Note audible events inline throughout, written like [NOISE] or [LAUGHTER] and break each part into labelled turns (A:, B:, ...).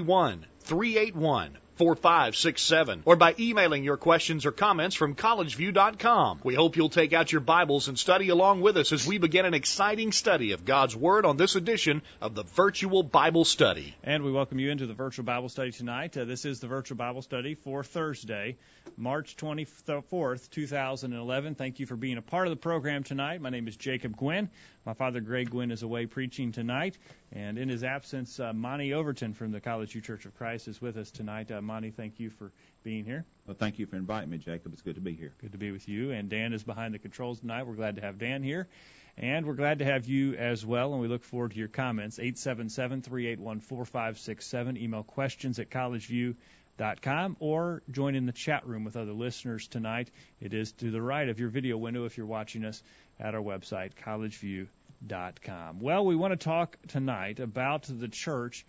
A: 381 381 4567 or by emailing your questions or comments from collegeview.com. We hope you'll take out your Bibles and study along with us as we begin an exciting study of God's Word on this edition of the Virtual Bible Study.
B: And we welcome you into the Virtual Bible Study tonight. Uh, this is the Virtual Bible Study for Thursday, March 24th, 2011. Thank you for being a part of the program tonight. My name is Jacob Gwin. My father, Greg Gwin, is away preaching tonight. And in his absence, uh, Monty Overton from the College View Church of Christ is with us tonight. Uh, Monty, thank you for being here.
C: Well, thank you for inviting me, Jacob. It's good to be here.
B: Good to be with you. And Dan is behind the controls tonight. We're glad to have Dan here. And we're glad to have you as well, and we look forward to your comments. 877 381 4567. Email questions at collegeview.com or join in the chat room with other listeners tonight. It is to the right of your video window if you're watching us at our website, collegeview.com. Well, we want to talk tonight about the church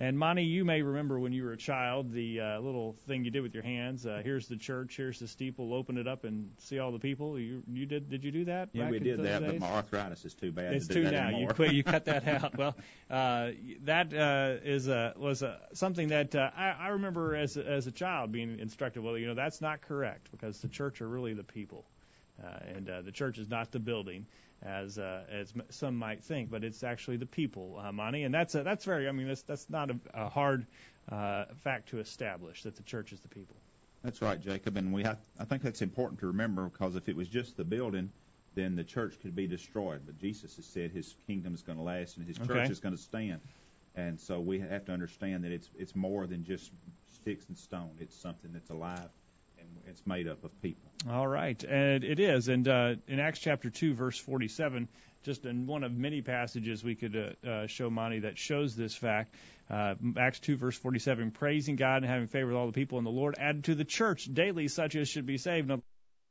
B: and Monty, you may remember when you were a child the uh, little thing you did with your hands. Uh, here's the church. Here's the steeple. Open it up and see all the people. You you did did you do that?
C: Yeah, we did that, days? but my arthritis is too bad.
B: It's
C: to
B: too
C: do
B: now.
C: Anymore.
B: You quit. You cut that [LAUGHS] out. Well, uh, that uh, is a was a something that uh, I, I remember as a, as a child being instructed. Well, you know that's not correct because the church are really the people, uh, and uh, the church is not the building as uh, as some might think, but it's actually the people, uh, Monty, and that's a, that's very. I mean, that's that's not a, a hard uh, fact to establish that the church is the people.
C: That's right, Jacob, and we have, I think that's important to remember because if it was just the building, then the church could be destroyed. But Jesus has said His kingdom is going to last and His church
B: Okay.
C: is going to stand, and so we have to understand that it's it's more than just sticks and stone. It's something that's alive, it's made up of people.
B: All right, and it is, and uh, in Acts chapter two, verse forty-seven, just in one of many passages we could uh, uh, show Monty that shows this fact. Uh, Acts two, verse forty-seven, praising God and having favor with all the people, and the Lord added to the church daily such as should be saved.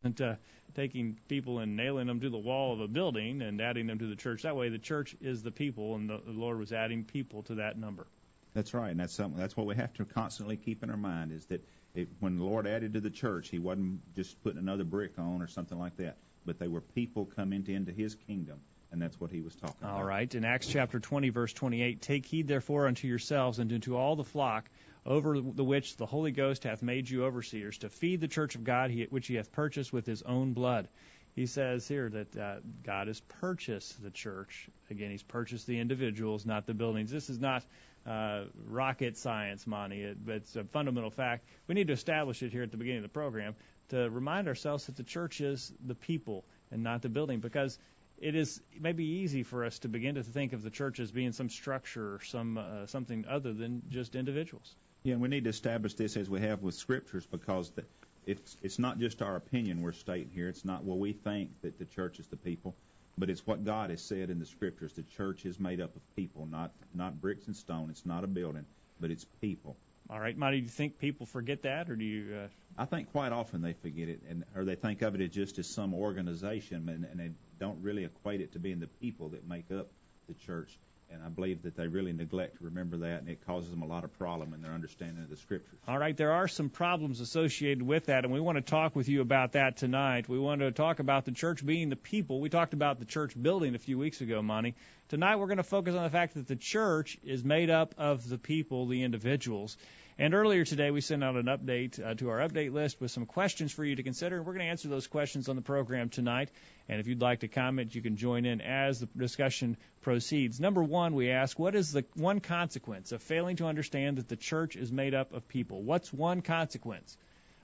B: And uh, taking people and nailing them to the wall of a building and adding them to the church. That way, the church is the people, and the, the Lord was adding people to that number.
C: That's right, and that's something. That's what we have to constantly keep in our mind is that it, when the Lord added to the church, He wasn't just putting another brick on or something like that, but they were people coming into, His kingdom, and that's what He was talking about.
B: All right. In Acts chapter 20, verse 28, take heed therefore unto yourselves and unto all the flock over the which the Holy Ghost hath made you overseers, to feed the church of God which he hath purchased with his own blood. He says here that uh, God has purchased the church. Again, he's purchased the individuals, not the buildings. This is not uh, rocket science, Monty. It, but it's a fundamental fact. We need to establish it here at the beginning of the program to remind ourselves that the church is the people and not the building because it is maybe easy for us to begin to think of the church as being some structure or some uh, something other than just individuals.
C: Yeah, and we need to establish this as we have with scriptures because the, it's it's not just our opinion we're stating here. It's not what we think that the church is the people, but it's what God has said in the scriptures. The church is made up of people, not not bricks and stone. It's not a building, but it's people.
B: All right, Monty, do you think people forget that, or do you? Uh,
C: I think quite often they forget it, and or they think of it as just as some organization, and, and they don't really equate it to being the people that make up the church. And I believe that they really neglect to remember that, and it causes them a lot of problem in their understanding of the scriptures.
B: All right, there are some problems associated with that, and we want to talk with you about that tonight. We want to talk about the church being the people. We talked about the church building a few weeks ago, Monty. Tonight we're going to focus on the fact that the church is made up of the people, the individuals. And earlier today we sent out an update uh, to our update list with some questions for you to consider. We're going to answer those questions on the program tonight. And if you'd like to comment, you can join in as the discussion proceeds. Number one, we ask, what is the one consequence of failing to understand that the church is made up of people? What's one consequence?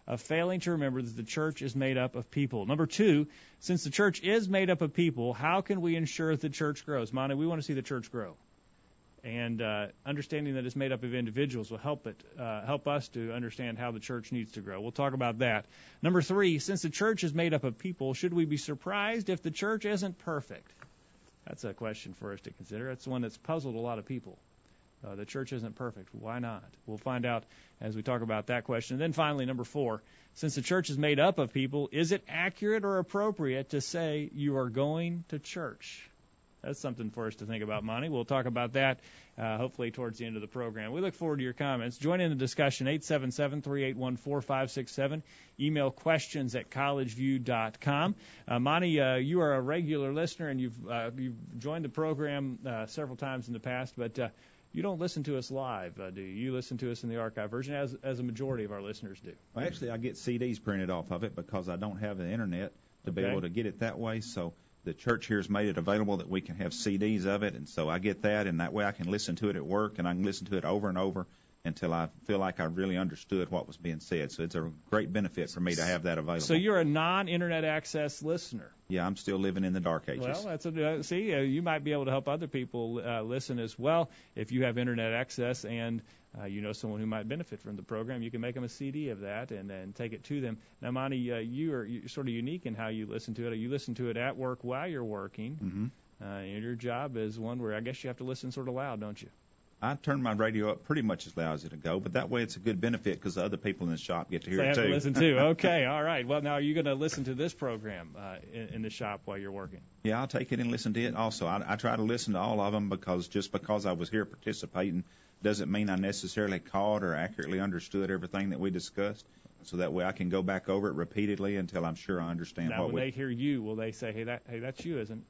B: of failing to remember that the church is made up of people. Number two, since the church is made up of people, how can we ensure that the church grows? Monty, we want to see the church grow. And uh, understanding that it's made up of individuals will help it uh, help us to understand how the church needs to grow. We'll talk about that. Number three, since the church is made up of people, should we be surprised if the church isn't perfect? That's a question for us to consider. That's one that's puzzled a lot of people. Uh, the church isn't perfect. Why not? We'll find out as we talk about that question. And then finally, number four, since the church is made up of people, is it accurate or appropriate to say you are going to church? That's something for us to think about, Monty. We'll talk about that uh, hopefully towards the end of the program. We look forward to your comments. Join in the discussion, 877-381-4567. Email questions at collegeview.com. Uh, Monty, uh, you are a regular listener, and you've, uh, you've joined the program uh, several times in the past, but uh, you don't listen to us live, uh, do you? You listen to us in the archive version, as, as a majority of our listeners do.
C: Well, actually, I get CDs printed off of it because I don't have the internet to
B: Okay.
C: be able to get it that way. So the church here has made it available that we can have CDs of it, and so I get that, and that way I can listen to it at work, and I can listen to it over and over until I feel like I really understood what was being said. So it's a great benefit for me to have that available.
B: So you're a non-internet access listener.
C: yeah, I'm still living in the dark ages.
B: Well, that's a, uh, see, uh, you might be able to help other people uh, listen as well if you have internet access and uh, you know someone who might benefit from the program. You can make them a CD of that and then take it to them. Now, Monty, uh, you are you're sort of unique in how you listen to it. You listen to it at work while you're working.
C: hmm
B: Uh, and your job is one where I guess you have to listen sort of loud, don't you?
C: I turn my radio up pretty much as loud as it'll go, but that way it's a good benefit because the other people in the shop get to hear
B: they
C: it
B: have
C: too.
B: to listen too. [LAUGHS] Okay, all right. Well, now are you going to listen to this program uh, in, in the shop while you're working?
C: Yeah, I'll take it and listen to it. Also, I, I try to listen to all of them because just because I was here participating doesn't mean I necessarily caught or accurately understood everything that we discussed. So that way I can go back over it repeatedly until I'm sure I understand
B: now,
C: what
B: when
C: we.
B: they hear you, will they say, "Hey, that hey, that's you, isn't?"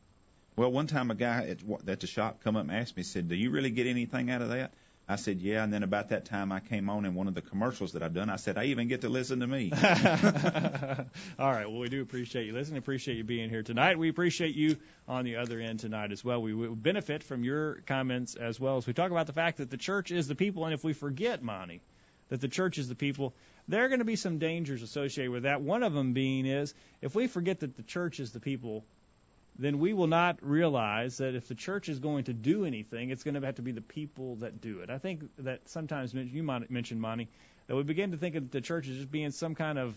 C: Well, one time a guy at, at the shop come up and asked me, said, "Do you really get anything out of that?" I said, "Yeah." And then about that time, I came on in one of the commercials that I've done. I said, "I even get to listen to me." [LAUGHS]
B: All right. Well, we do appreciate you listening. Appreciate you being here tonight. We appreciate you on the other end tonight as well. We will benefit from your comments as well as we talk about the fact that the church is the people. And if we forget, Monty, that the church is the people, there are going to be some dangers associated with that. One of them being is if we forget that the church is the people, then we will not realize that if the church is going to do anything, it's going to have to be the people that do it. I think that sometimes you might mention, Monty, that we begin to think of the church as just being some kind of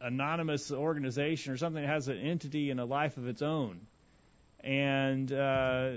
B: anonymous organization or something that has an entity and a life of its own. And uh,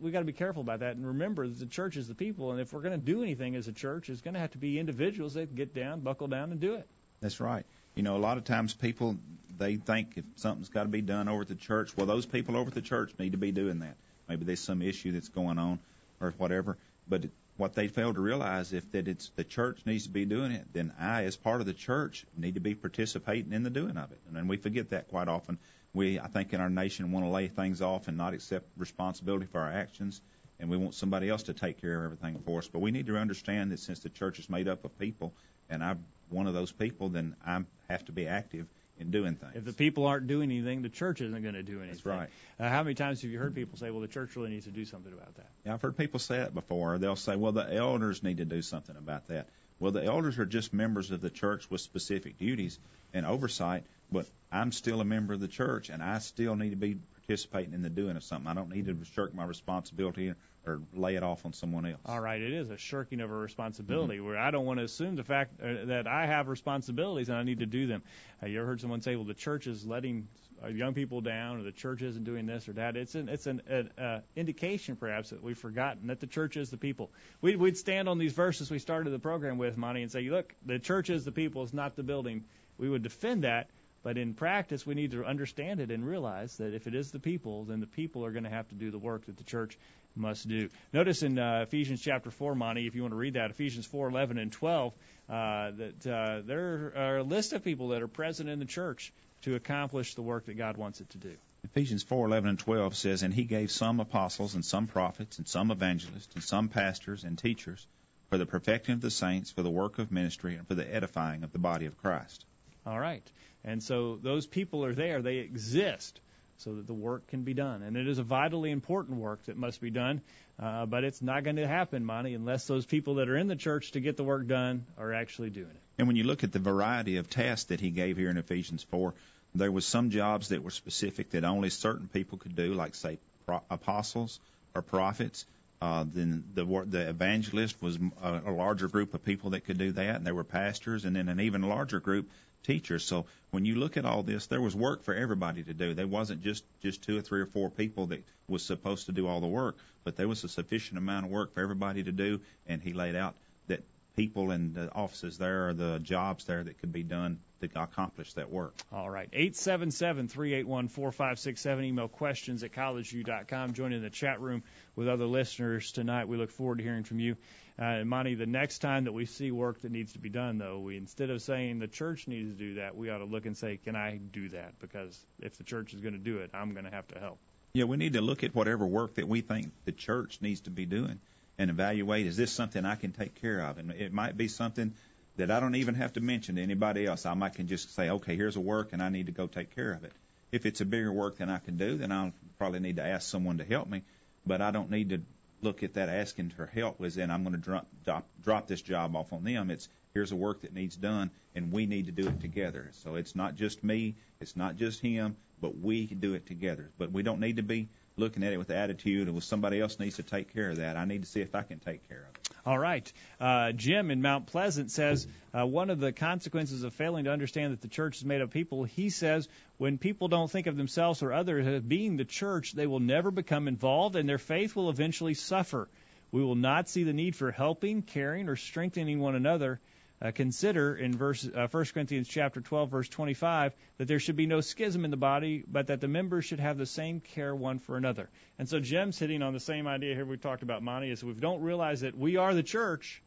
B: we got to be careful about that and remember that the church is the people. And if we're going to do anything as a church, it's going to have to be individuals that get down, buckle down, and do it.
C: That's right. You know, a lot of times people they think if something's got to be done over at the church, well, those people over at the church need to be doing that. Maybe there's some issue that's going on or whatever. But what they fail to realize if that it's the church needs to be doing it, then I, as part of the church, need to be participating in the doing of it. And then we forget that quite often. We, I think, in our nation, want to lay things off and not accept responsibility for our actions, and we want somebody else to take care of everything for us. But we need to understand that since the church is made up of people, and I'm one of those people, then I have to be active in doing things.
B: If the people aren't doing anything, the church isn't going to do anything.
C: That's right.
B: Uh, how many times have you heard people say, well, the church really needs to do something about that?
C: Yeah, I've heard people say that before. They'll say, well, the elders need to do something about that. Well, the elders are just members of the church with specific duties and oversight, but I'm still a member of the church, and I still need to be participating in the doing of something. I don't need to shirk my responsibility or lay it off on someone else.
B: All right, it is a shirking of a responsibility where I don't want to assume the fact uh, that I have responsibilities and I need to do them. Uh, you ever heard someone say, "Well, the church is letting uh, young people down, or the church isn't doing this or that"? It's an it's an uh, indication, perhaps, that we've forgotten that the church is the people. We'd, we'd stand on these verses we started the program with, Monty, and say, "Look, the church is the people; it's not the building." We would defend that. But in practice, we need to understand it and realize that if it is the people, then the people are going to have to do the work that the church must do. Notice in uh, Ephesians chapter 4, Monty, if you want to read that, Ephesians 4, 11 and 12, uh, that uh, there are a list of people that are present in the church to accomplish the work that God wants it to do.
C: Ephesians 4:11 and 12 says, "And he gave some apostles and some prophets and some evangelists and some pastors and teachers for the perfecting of the saints, for the work of ministry, and for the edifying of the body of Christ."
B: All right. And so those people are there. They exist so that the work can be done. And it is a vitally important work that must be done. Uh, but it's not going to happen, Monty, unless those people that are in the church to get the work done are actually doing it.
C: And when you look at the variety of tasks that he gave here in Ephesians 4, there was some jobs that were specific that only certain people could do, like say pro- apostles or prophets. Uh, then the the evangelist was a, a larger group of people that could do that, and there were pastors, and then an even larger group teachers. So when you look at all this, there was work for everybody to do. There wasn't just just two or three or four people that was supposed to do all the work, but there was a sufficient amount of work for everybody to do, and he laid out that people and the offices there or the jobs there that could be done to accomplish that work.
B: All right. 877 381 4567. Email questions at collegeview.com. Join in the chat room with other listeners tonight. We look forward to hearing from you. Uh, and Monty, the next time that we see work that needs to be done, though, we instead of saying the church needs to do that, we ought to look and say, can I do that? Because if the church is going to do it, I'm going to have to help.
C: Yeah, we need to look at whatever work that we think the church needs to be doing and evaluate is this something I can take care of? And it might be something that I don't even have to mention to anybody else. I might can just say, okay, here's a work and I need to go take care of it. If it's a bigger work than I can do, then I'll probably need to ask someone to help me. But I don't need to look at that asking for help as in I'm going to drop, drop drop this job off on them. It's here's a work that needs done and we need to do it together. So it's not just me, it's not just him, but we do it together. But we don't need to be looking at it with attitude of well, somebody else needs to take care of that. I need to see if I can take care of it.
B: All right. Uh, Jim in Mount Pleasant says uh, one of the consequences of failing to understand that the church is made of people, he says, when people don't think of themselves or others as being the church, they will never become involved and their faith will eventually suffer. We will not see the need for helping, caring, or strengthening one another uh, consider in verse uh, 1 Corinthians chapter 12 verse 25 that there should be no schism in the body, but that the members should have the same care one for another. And so Jim's hitting on the same idea here we talked about, Monty, is if we don't realize that we are the church,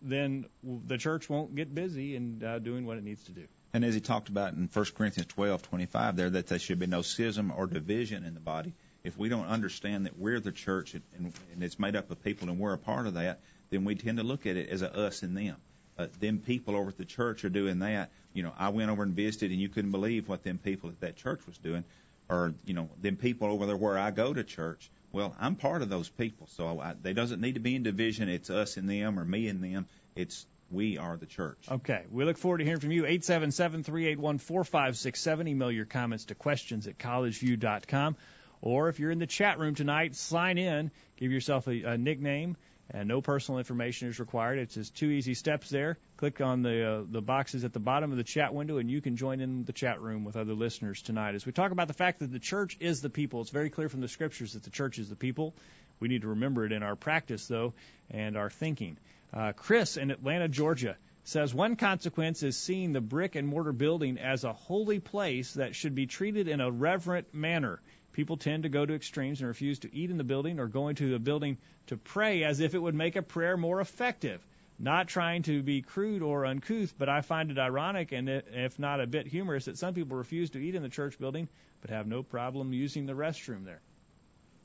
B: then the church won't get busy in uh, doing what it needs to do.
C: And as he talked about in 1 Corinthians 12:25 there, that there should be no schism or division in the body. If we don't understand that we're the church and, and it's made up of people and we're a part of that, then we tend to look at it as a us and them uh, them people over at the church are doing that. You know, I went over and visited, and you couldn't believe what them people at that church was doing, or you know, them people over there where I go to church. Well, I'm part of those people, so I, they doesn't need to be in division. It's us and them, or me and them. It's we are the church.
B: Okay. We look forward to hearing from you. 877-381-4567. Email your comments to questions at collegeview.com. Or if you're in the chat room tonight, sign in. Give yourself a, a nickname and no personal information is required. It's just two easy steps there. Click on the uh, the boxes at the bottom of the chat window, and you can join in the chat room with other listeners tonight. As we talk about the fact that the church is the people, it's very clear from the scriptures that the church is the people. We need to remember it in our practice, though, and our thinking. Uh, Chris in Atlanta, Georgia says one consequence is seeing the brick and mortar building as a holy place that should be treated in a reverent manner. People tend to go to extremes and refuse to eat in the building or go into the building to pray as if it would make a prayer more effective. Not trying to be crude or uncouth, but I find it ironic and if not a bit humorous that some people refuse to eat in the church building but have no problem using the restroom there.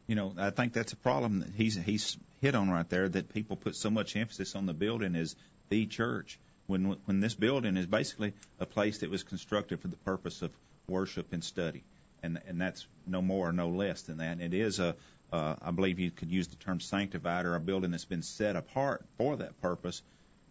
C: You know, I think that's a problem that he's he's hit on right there that people put so much emphasis on the building as the church when when this building is basically a place that was constructed for the purpose of worship and study and and that's no more or no less than that. And it is a, uh, I believe you could use the term sanctified or a building that's been set apart for that purpose.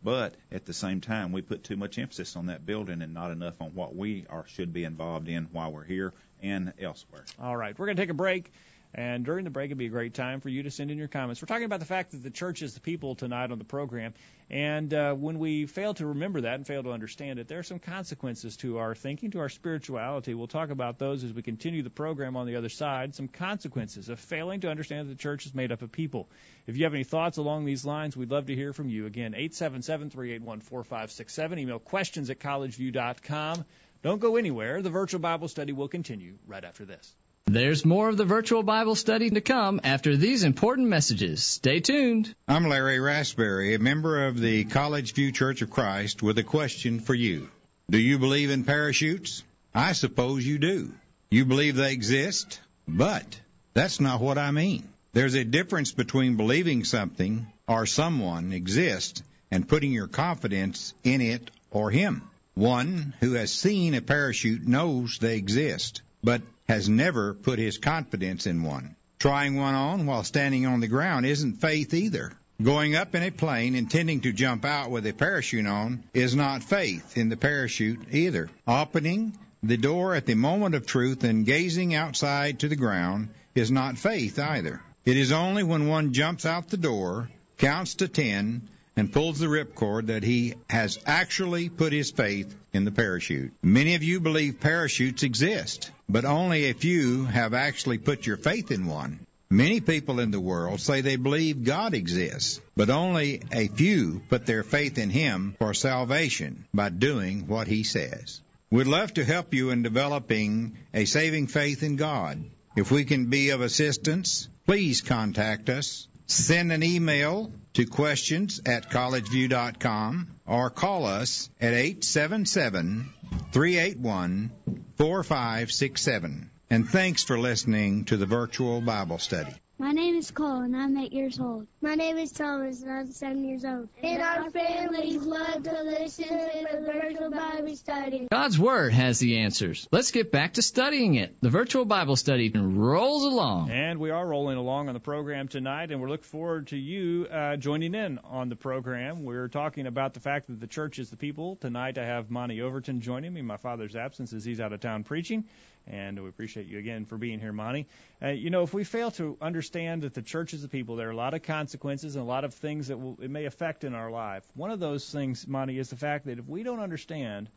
C: But at the same time, we put too much emphasis on that building and not enough on what we are should be involved in while we're here and elsewhere.
B: All right, we're going to take a break. And during the break, it'd be a great time for you to send in your comments. We're talking about the fact that the church is the people tonight on the program. And uh, when we fail to remember that and fail to understand it, there are some consequences to our thinking, to our spirituality. We'll talk about those as we continue the program on the other side. Some consequences of failing to understand that the church is made up of people. If you have any thoughts along these lines, we'd love to hear from you. Again, 877 381 4567. Email questions at collegeview.com. Don't go anywhere. The virtual Bible study will continue right after this.
D: There's more of the virtual Bible study to come after these important messages. Stay tuned.
E: I'm Larry Raspberry, a member of the College View Church of Christ, with a question for you. Do you believe in parachutes? I suppose you do. You believe they exist? But that's not what I mean. There's a difference between believing something or someone exists and putting your confidence in it or him. One who has seen a parachute knows they exist, but has never put his confidence in one. Trying one on while standing on the ground isn't faith either. Going up in a plane intending to jump out with a parachute on is not faith in the parachute either. Opening the door at the moment of truth and gazing outside to the ground is not faith either. It is only when one jumps out the door, counts to ten, and pulls the ripcord that he has actually put his faith in the parachute. Many of you believe parachutes exist, but only a few have actually put your faith in one. Many people in the world say they believe God exists, but only a few put their faith in Him for salvation by doing what He says. We'd love to help you in developing a saving faith in God. If we can be of assistance, please contact us. Send an email to questions at collegeview.com or call us at 877 381 4567. And thanks for listening to the virtual Bible study.
F: My name is Cole, and I'm eight years old.
G: My name is Thomas, and I'm seven years old.
F: And our families love to listen to the virtual Bible study.
D: God's Word has the answers. Let's get back to studying it. The virtual Bible study rolls along.
B: And we are rolling along on the program tonight, and we look forward to you uh, joining in on the program. We're talking about the fact that the church is the people. Tonight I have Monty Overton joining me in my father's absence as he's out of town preaching and we appreciate you again for being here, Monty. Uh, you know, if we fail to understand that the church is the people, there are a lot of consequences and a lot of things that will, it may affect in our life. One of those things, Monty, is the fact that if we don't understand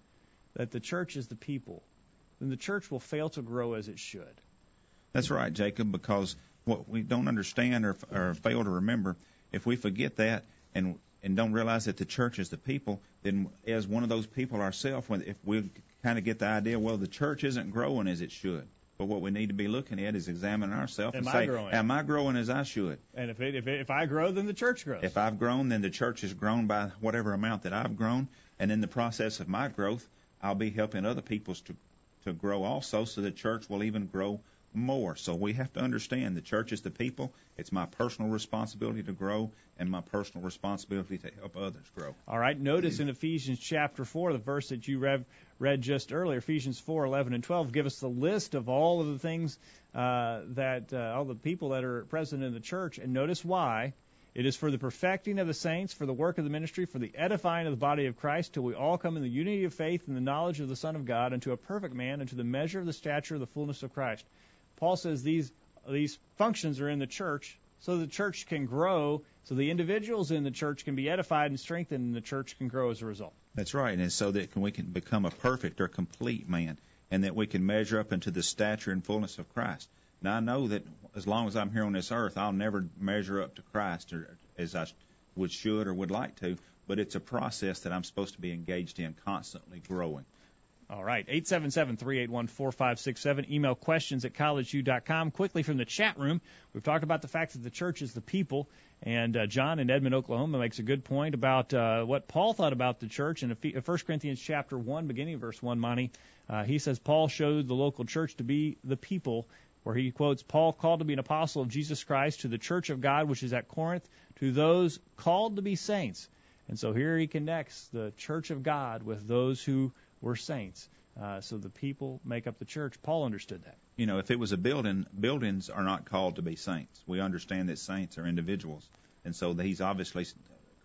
B: that the church is the people, then the church will fail to grow as it should.
C: That's right, Jacob, because what we don't understand or, or fail to remember, if we forget that and and don't realize that the church is the people, then as one of those people ourselves, if we kind of get the idea, well, the church isn't growing as it should. But what we need to be looking at is examining ourselves and say,
B: growing?
C: am I growing as I should?
B: And if it, if it, if I grow, then the church grows.
C: If I've grown, then the church has grown by whatever amount that I've grown, and in the process of my growth, I'll be helping other people's to to grow also, so the church will even grow more. So we have to understand the church is the people. It's my personal responsibility to grow and my personal responsibility to help others grow.
B: All right. Notice in Ephesians chapter 4, the verse that you read, read just earlier, Ephesians 4, 11 and 12, give us the list of all of the things uh, that, uh, all the people that are present in the church. And notice why. It is for the perfecting of the saints, for the work of the ministry, for the edifying of the body of Christ, till we all come in the unity of faith and the knowledge of the Son of God, unto a perfect man, unto the measure of the stature of the fullness of Christ. Paul says these these functions are in the church so the church can grow, so the individuals in the church can be edified and strengthened, and the church can grow as a result.
C: That's right, and so that we can become a perfect or complete man, and that we can measure up into the stature and fullness of Christ. Now I know that as long as I'm here on this earth, I'll never measure up to Christ or as I would should or would like to, but it's a process that I'm supposed to be engaged in, constantly growing.
B: All right, 877-381-4567. Email questions at collegeview.com. Quickly from the chat room, we've talked about the fact that the church is the people, and uh, John in Edmond, Oklahoma makes a good point about uh, what Paul thought about the church in 1 Corinthians chapter 1, beginning verse 1, Monty. Uh, he says Paul showed the local church to be the people, where he quotes, Paul called to be an apostle of Jesus Christ to the church of God which is at Corinth, to those called to be saints. And so here he connects the church of God with those who – we're saints. Uh, so the people make up the church. Paul understood that.
C: You know, if it was a building, buildings are not called to be saints. We understand that saints are individuals, and so he's obviously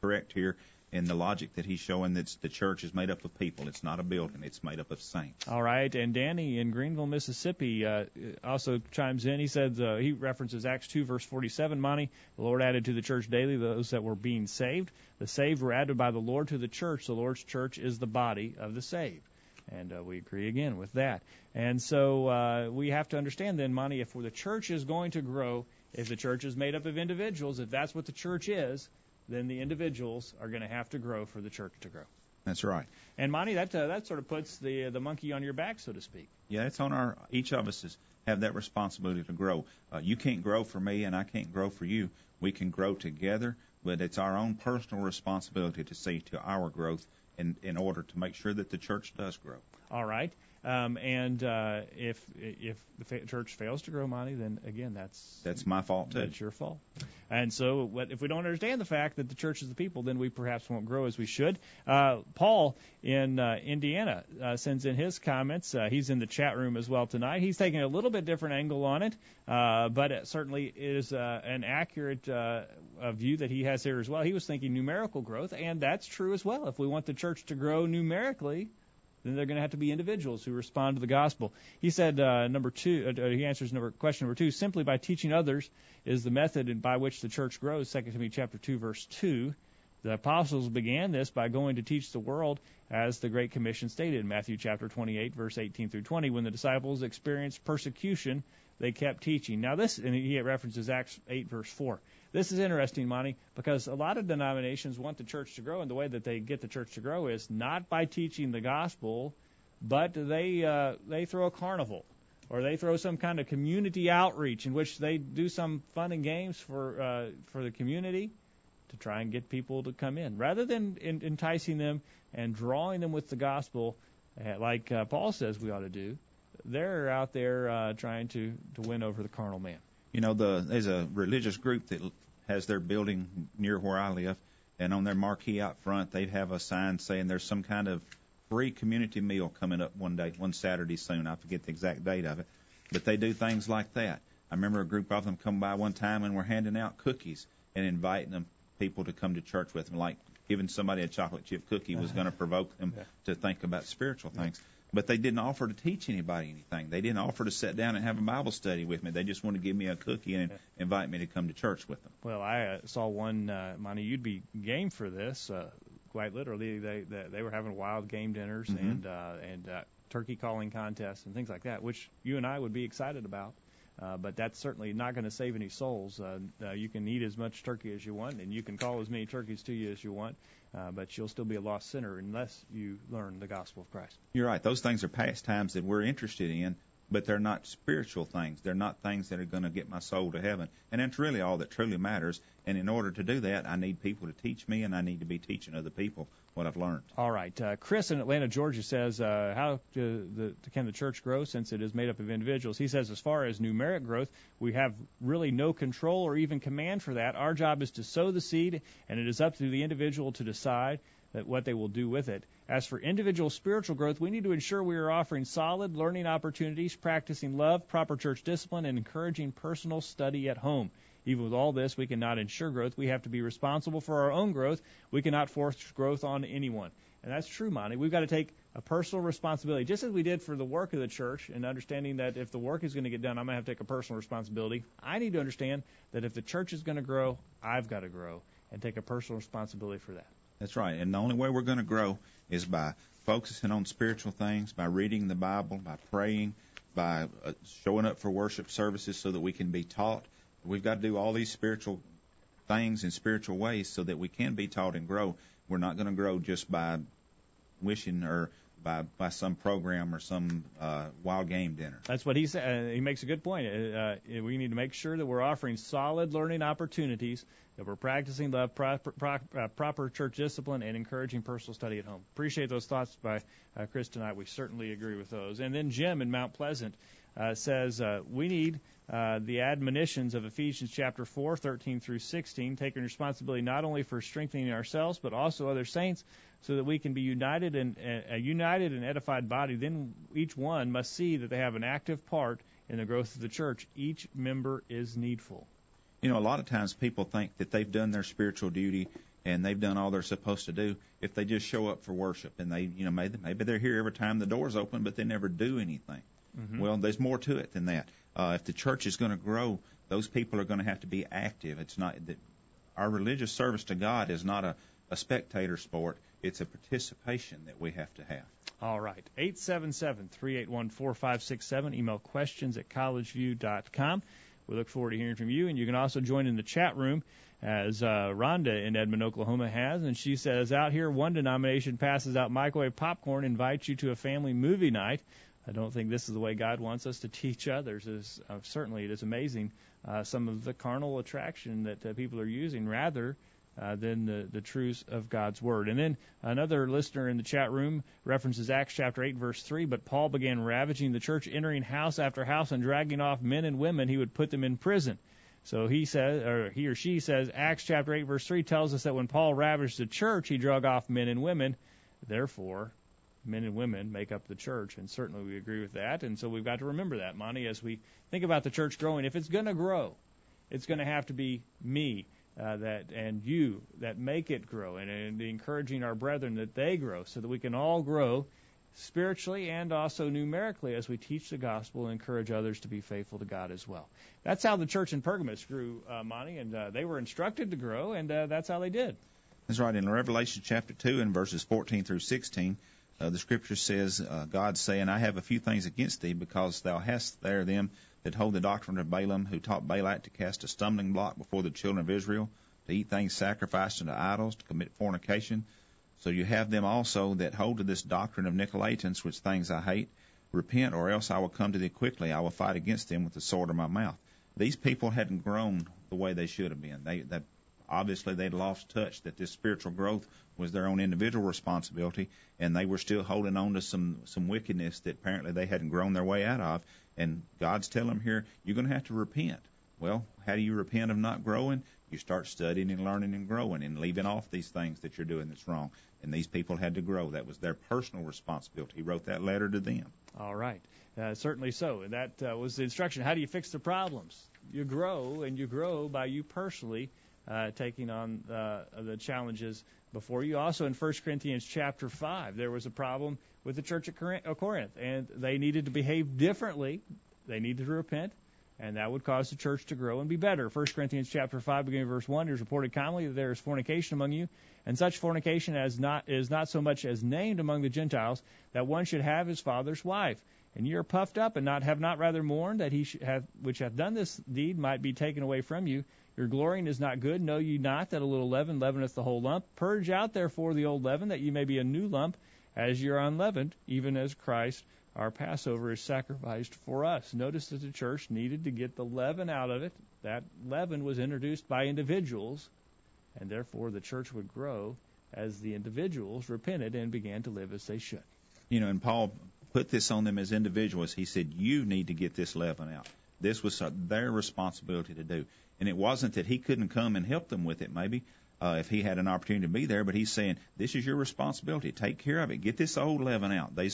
C: correct here in the logic that he's showing that the church is made up of people. It's not a building. It's made up of saints.
B: All right. And Danny in Greenville, Mississippi, uh, also chimes in. He says uh, he references Acts 2 verse 47. Monty, the Lord added to the church daily those that were being saved. The saved were added by the Lord to the church. The Lord's church is the body of the saved. And uh, we agree again with that. And so uh, we have to understand then, Monty, if the church is going to grow, if the church is made up of individuals, if that's what the church is, then the individuals are going to have to grow for the church to grow.
C: That's right.
B: And Monty, that uh, that sort of puts the uh, the monkey on your back, so to speak.
C: Yeah, it's on our each of us is have that responsibility to grow. Uh, you can't grow for me, and I can't grow for you. We can grow together, but it's our own personal responsibility to see to our growth in in order to make sure that the church does grow.
B: All right. Um, and uh, if if the church fails to grow Monty, then again, that's
C: that's my fault too.
B: That's your fault. And so, what, if we don't understand the fact that the church is the people, then we perhaps won't grow as we should. Uh, Paul in uh, Indiana uh, sends in his comments. Uh, he's in the chat room as well tonight. He's taking a little bit different angle on it, uh, but it certainly is uh, an accurate uh, view that he has here as well. He was thinking numerical growth, and that's true as well. If we want the church to grow numerically, then they're going to have to be individuals who respond to the gospel. He said, uh, number two, uh, he answers number question number two, simply by teaching others is the method by which the church grows. 2 Timothy chapter 2 verse 2. The apostles began this by going to teach the world, as the Great Commission stated in Matthew chapter 28 verse 18 through 20. When the disciples experienced persecution, they kept teaching. Now this, and he references Acts 8 verse 4. This is interesting, Monty, because a lot of denominations want the church to grow, and the way that they get the church to grow is not by teaching the gospel, but they uh, they throw a carnival, or they throw some kind of community outreach in which they do some fun and games for uh, for the community to try and get people to come in, rather than in, enticing them and drawing them with the gospel, uh, like uh, Paul says we ought to do. They're out there uh, trying to to win over the carnal man.
C: You know, the there's a religious group that has their building near where I live, and on their marquee out front, they have a sign saying there's some kind of free community meal coming up one day, one Saturday soon. I forget the exact date of it, but they do things like that. I remember a group of them come by one time and were handing out cookies and inviting them people to come to church with them, like giving somebody a chocolate chip cookie was uh-huh. going to provoke them
B: Yeah.
C: to think about spiritual things. But they didn't offer to teach anybody anything. They didn't offer to sit down and have a Bible study with me. They just wanted to give me a cookie and invite me to come to church with them.
B: Well, I uh, saw one, uh, Monty. You'd be game for this. Uh, quite literally, they, they they were having wild game dinners
C: Mhm.
B: and uh, and uh, turkey calling contests and things like that, which you and I would be excited about. Uh, but that's certainly not going to save any souls. Uh, uh, you can eat as much turkey as you want, and you can call as many turkeys to you as you want, uh, but you'll still be a lost sinner unless you learn the gospel of Christ.
C: You're right. Those things are pastimes that we're interested in, but they're not spiritual things. They're not things that are going to get my soul to heaven. And that's really all that truly matters. And in order to do that, I need people to teach me, and I need to be teaching other people what I've learned.
B: All right. Uh, Chris in Atlanta, Georgia says, uh, how the, can the church grow since it is made up of individuals? He says, as far as numeric growth, we have really no control or even command for that. Our job is to sow the seed, and it is up to the individual to decide what they will do with it. As for individual spiritual growth, we need to ensure we are offering solid learning opportunities, practicing love, proper church discipline, and encouraging personal study at home. Even with all this, we cannot ensure growth. We have to be responsible for our own growth. We cannot force growth on anyone. And that's true, Monty. We've got to take a personal responsibility, just as we did for the work of the church, and understanding that if the work is going to get done, I'm going to have to take a personal responsibility. I need to understand that if the church is going to grow, I've got to grow and take a personal responsibility for that.
C: That's right. And the only way we're going to grow is by focusing on spiritual things, by reading the Bible, by praying, by uh, showing up for worship services so that we can be taught. We've got to do all these spiritual things in spiritual ways so that we can be taught and grow. We're not going to grow just by wishing or by by some program or some uh, wild game dinner.
B: That's what he said. Uh, he makes a good point. Uh, uh, we need to make sure that we're offering solid learning opportunities, that we're practicing love, proper, pro, uh, proper church discipline, and encouraging personal study at home. Appreciate those thoughts by uh, Chris tonight. We certainly agree with those. And then Jim in Mount Pleasant says we need uh, the admonitions of Ephesians chapter 4, 13 through 16, taking responsibility not only for strengthening ourselves but also other saints, so that we can be united and a united and edified body. Then each one must see that they have an active part in the growth of the church. Each member is needful.
C: You know, a lot of times people think that they've done their spiritual duty and they've done all they're supposed to do if they just show up for worship and they, you know, maybe, maybe they're here every time the door's open, but they never do anything.
B: Mm-hmm.
C: Well, there's more to it than that. Uh, if the church is going to grow, those people are going to have to be active. It's not that our religious service to God is not a, a spectator sport. It's a participation that we have to have.
B: All right. 877-381-4567. Email questions at collegeview.com. We look forward to hearing from you, and you can also join in the chat room as uh, Rhonda in Edmond, Oklahoma has, and she says, out here, one denomination passes out microwave popcorn, invites you to a family movie night. I don't think this is the way God wants us to teach others. Is uh, certainly it is amazing uh, some of the carnal attraction that uh, people are using rather uh, than the the truths of God's word. And then another listener in the chat room references Acts chapter 8 verse 3. But Paul began ravaging the church, entering house after house and dragging off men and women. He would put them in prison. So he says, or he or she says, Acts chapter 8 verse 3 tells us that when Paul ravaged the church, he drug off men and women. Therefore, men and women make up the church, and certainly we agree with that. And so we've got to remember that, Monty, as we think about the church growing. If it's going to grow, it's going to have to be me uh, that and you that make it grow, and, and encouraging our brethren that they grow, so that we can all grow spiritually and also numerically as we teach the gospel and encourage others to be faithful to God as well. That's how the church in Pergamos grew, uh, Monty, and uh, they were instructed to grow, and uh, that's how they did.
C: That's right. In Revelation chapter 2 and verses 14 through 16, uh, the scripture says, uh, God saying, I have a few things against thee, because thou hast there them that hold the doctrine of Balaam, who taught Balak to cast a stumbling block before the children of Israel, to eat things sacrificed unto idols, to commit fornication, so you have them also that hold to this doctrine of Nicolaitans, which things I hate. Repent, or else I will come to thee quickly. I will fight against them with the sword of my mouth. These people hadn't grown the way they should have been. They, they obviously they'd lost touch that this spiritual growth was their own individual responsibility, and they were still holding on to some some wickedness that apparently they hadn't grown their way out of. And God's telling them here, you're going to have to repent. Well, how do you repent of not growing? You start studying and learning and growing and leaving off these things that you're doing that's wrong. And these people had to grow. That was their personal responsibility. He wrote that letter to them.
B: All right. Uh, certainly so. And that uh, was the instruction. How do you fix the problems? You grow, and you grow by you personally uh, taking on uh, the challenges before you. Also, in 1 Corinthians chapter 5, there was a problem with the church at Corinth, and they needed to behave differently. They needed to repent and that would cause the church to grow and be better. 1 Corinthians chapter 5, beginning verse 1, it is reported commonly that there is fornication among you, and such fornication as not is not so much as named among the Gentiles, that one should have his father's wife. And ye are puffed up, and not have not rather mourned that he have, which hath done this deed might be taken away from you. Your glorying is not good. Know ye not that a little leaven leaveneth the whole lump? Purge out therefore the old leaven, that ye may be a new lump, as ye are unleavened, even as Christ our Passover is sacrificed for us. Notice that the church needed to get the leaven out of it. That leaven was introduced by individuals, and therefore the church would grow as the individuals repented and began to live as they should.
C: You know, and Paul put this on them as individuals. He said, You need to get this leaven out. This was their responsibility to do. And it wasn't that he couldn't come and help them with it, maybe, uh, if he had an opportunity to be there, but he's saying, This is your responsibility. Take care of it. Get this old leaven out. They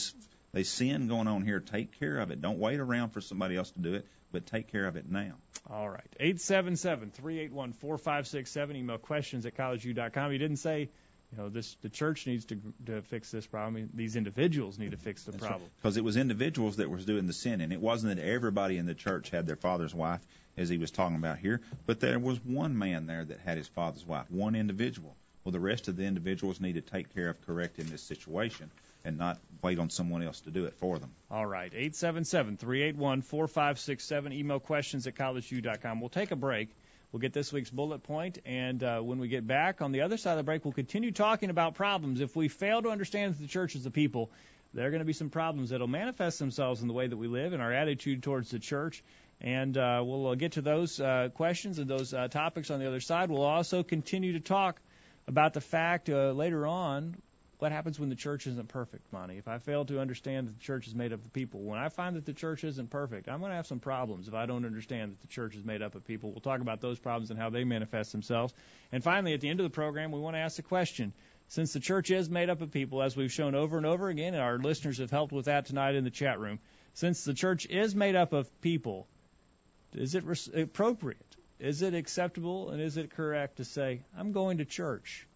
C: there's sin going on here. Take care of it. Don't wait around for somebody else to do it, but take care of it now.
B: All right. 877 381 4567. Email questions at collegeview.com. You didn't say, you know, this the church needs to to fix this problem. These individuals need to fix the
C: That's
B: problem.
C: Because right. it was individuals that was doing the sin, and it wasn't that everybody in the church had their father's wife, as he was talking about here, but there was one man there that had his father's wife, one individual. Well, the rest of the individuals need to take care of correcting this situation and not wait on someone else to do it for them.
B: All right, 877-381-4567. Email questions at collegeview.com. We'll take a break. We'll get this week's bullet point, and uh, when we get back on the other side of the break, we'll continue talking about problems. If we fail to understand the church as the people, there are going to be some problems that will manifest themselves in the way that we live and our attitude towards the church. And uh, we'll uh, get to those uh, questions and those uh, topics on the other side. We'll also continue to talk about the fact uh, later on what happens when the church isn't perfect, Monty? If I fail to understand that the church is made up of people, when I find that the church isn't perfect, I'm going to have some problems if I don't understand that the church is made up of people. We'll talk about those problems and how they manifest themselves. And finally, at the end of the program, we want to ask the question. Since the church is made up of people, as we've shown over and over again, and our listeners have helped with that tonight in the chat room, since the church is made up of people, is it appropriate? Is it acceptable and is it correct to say, I'm going to church?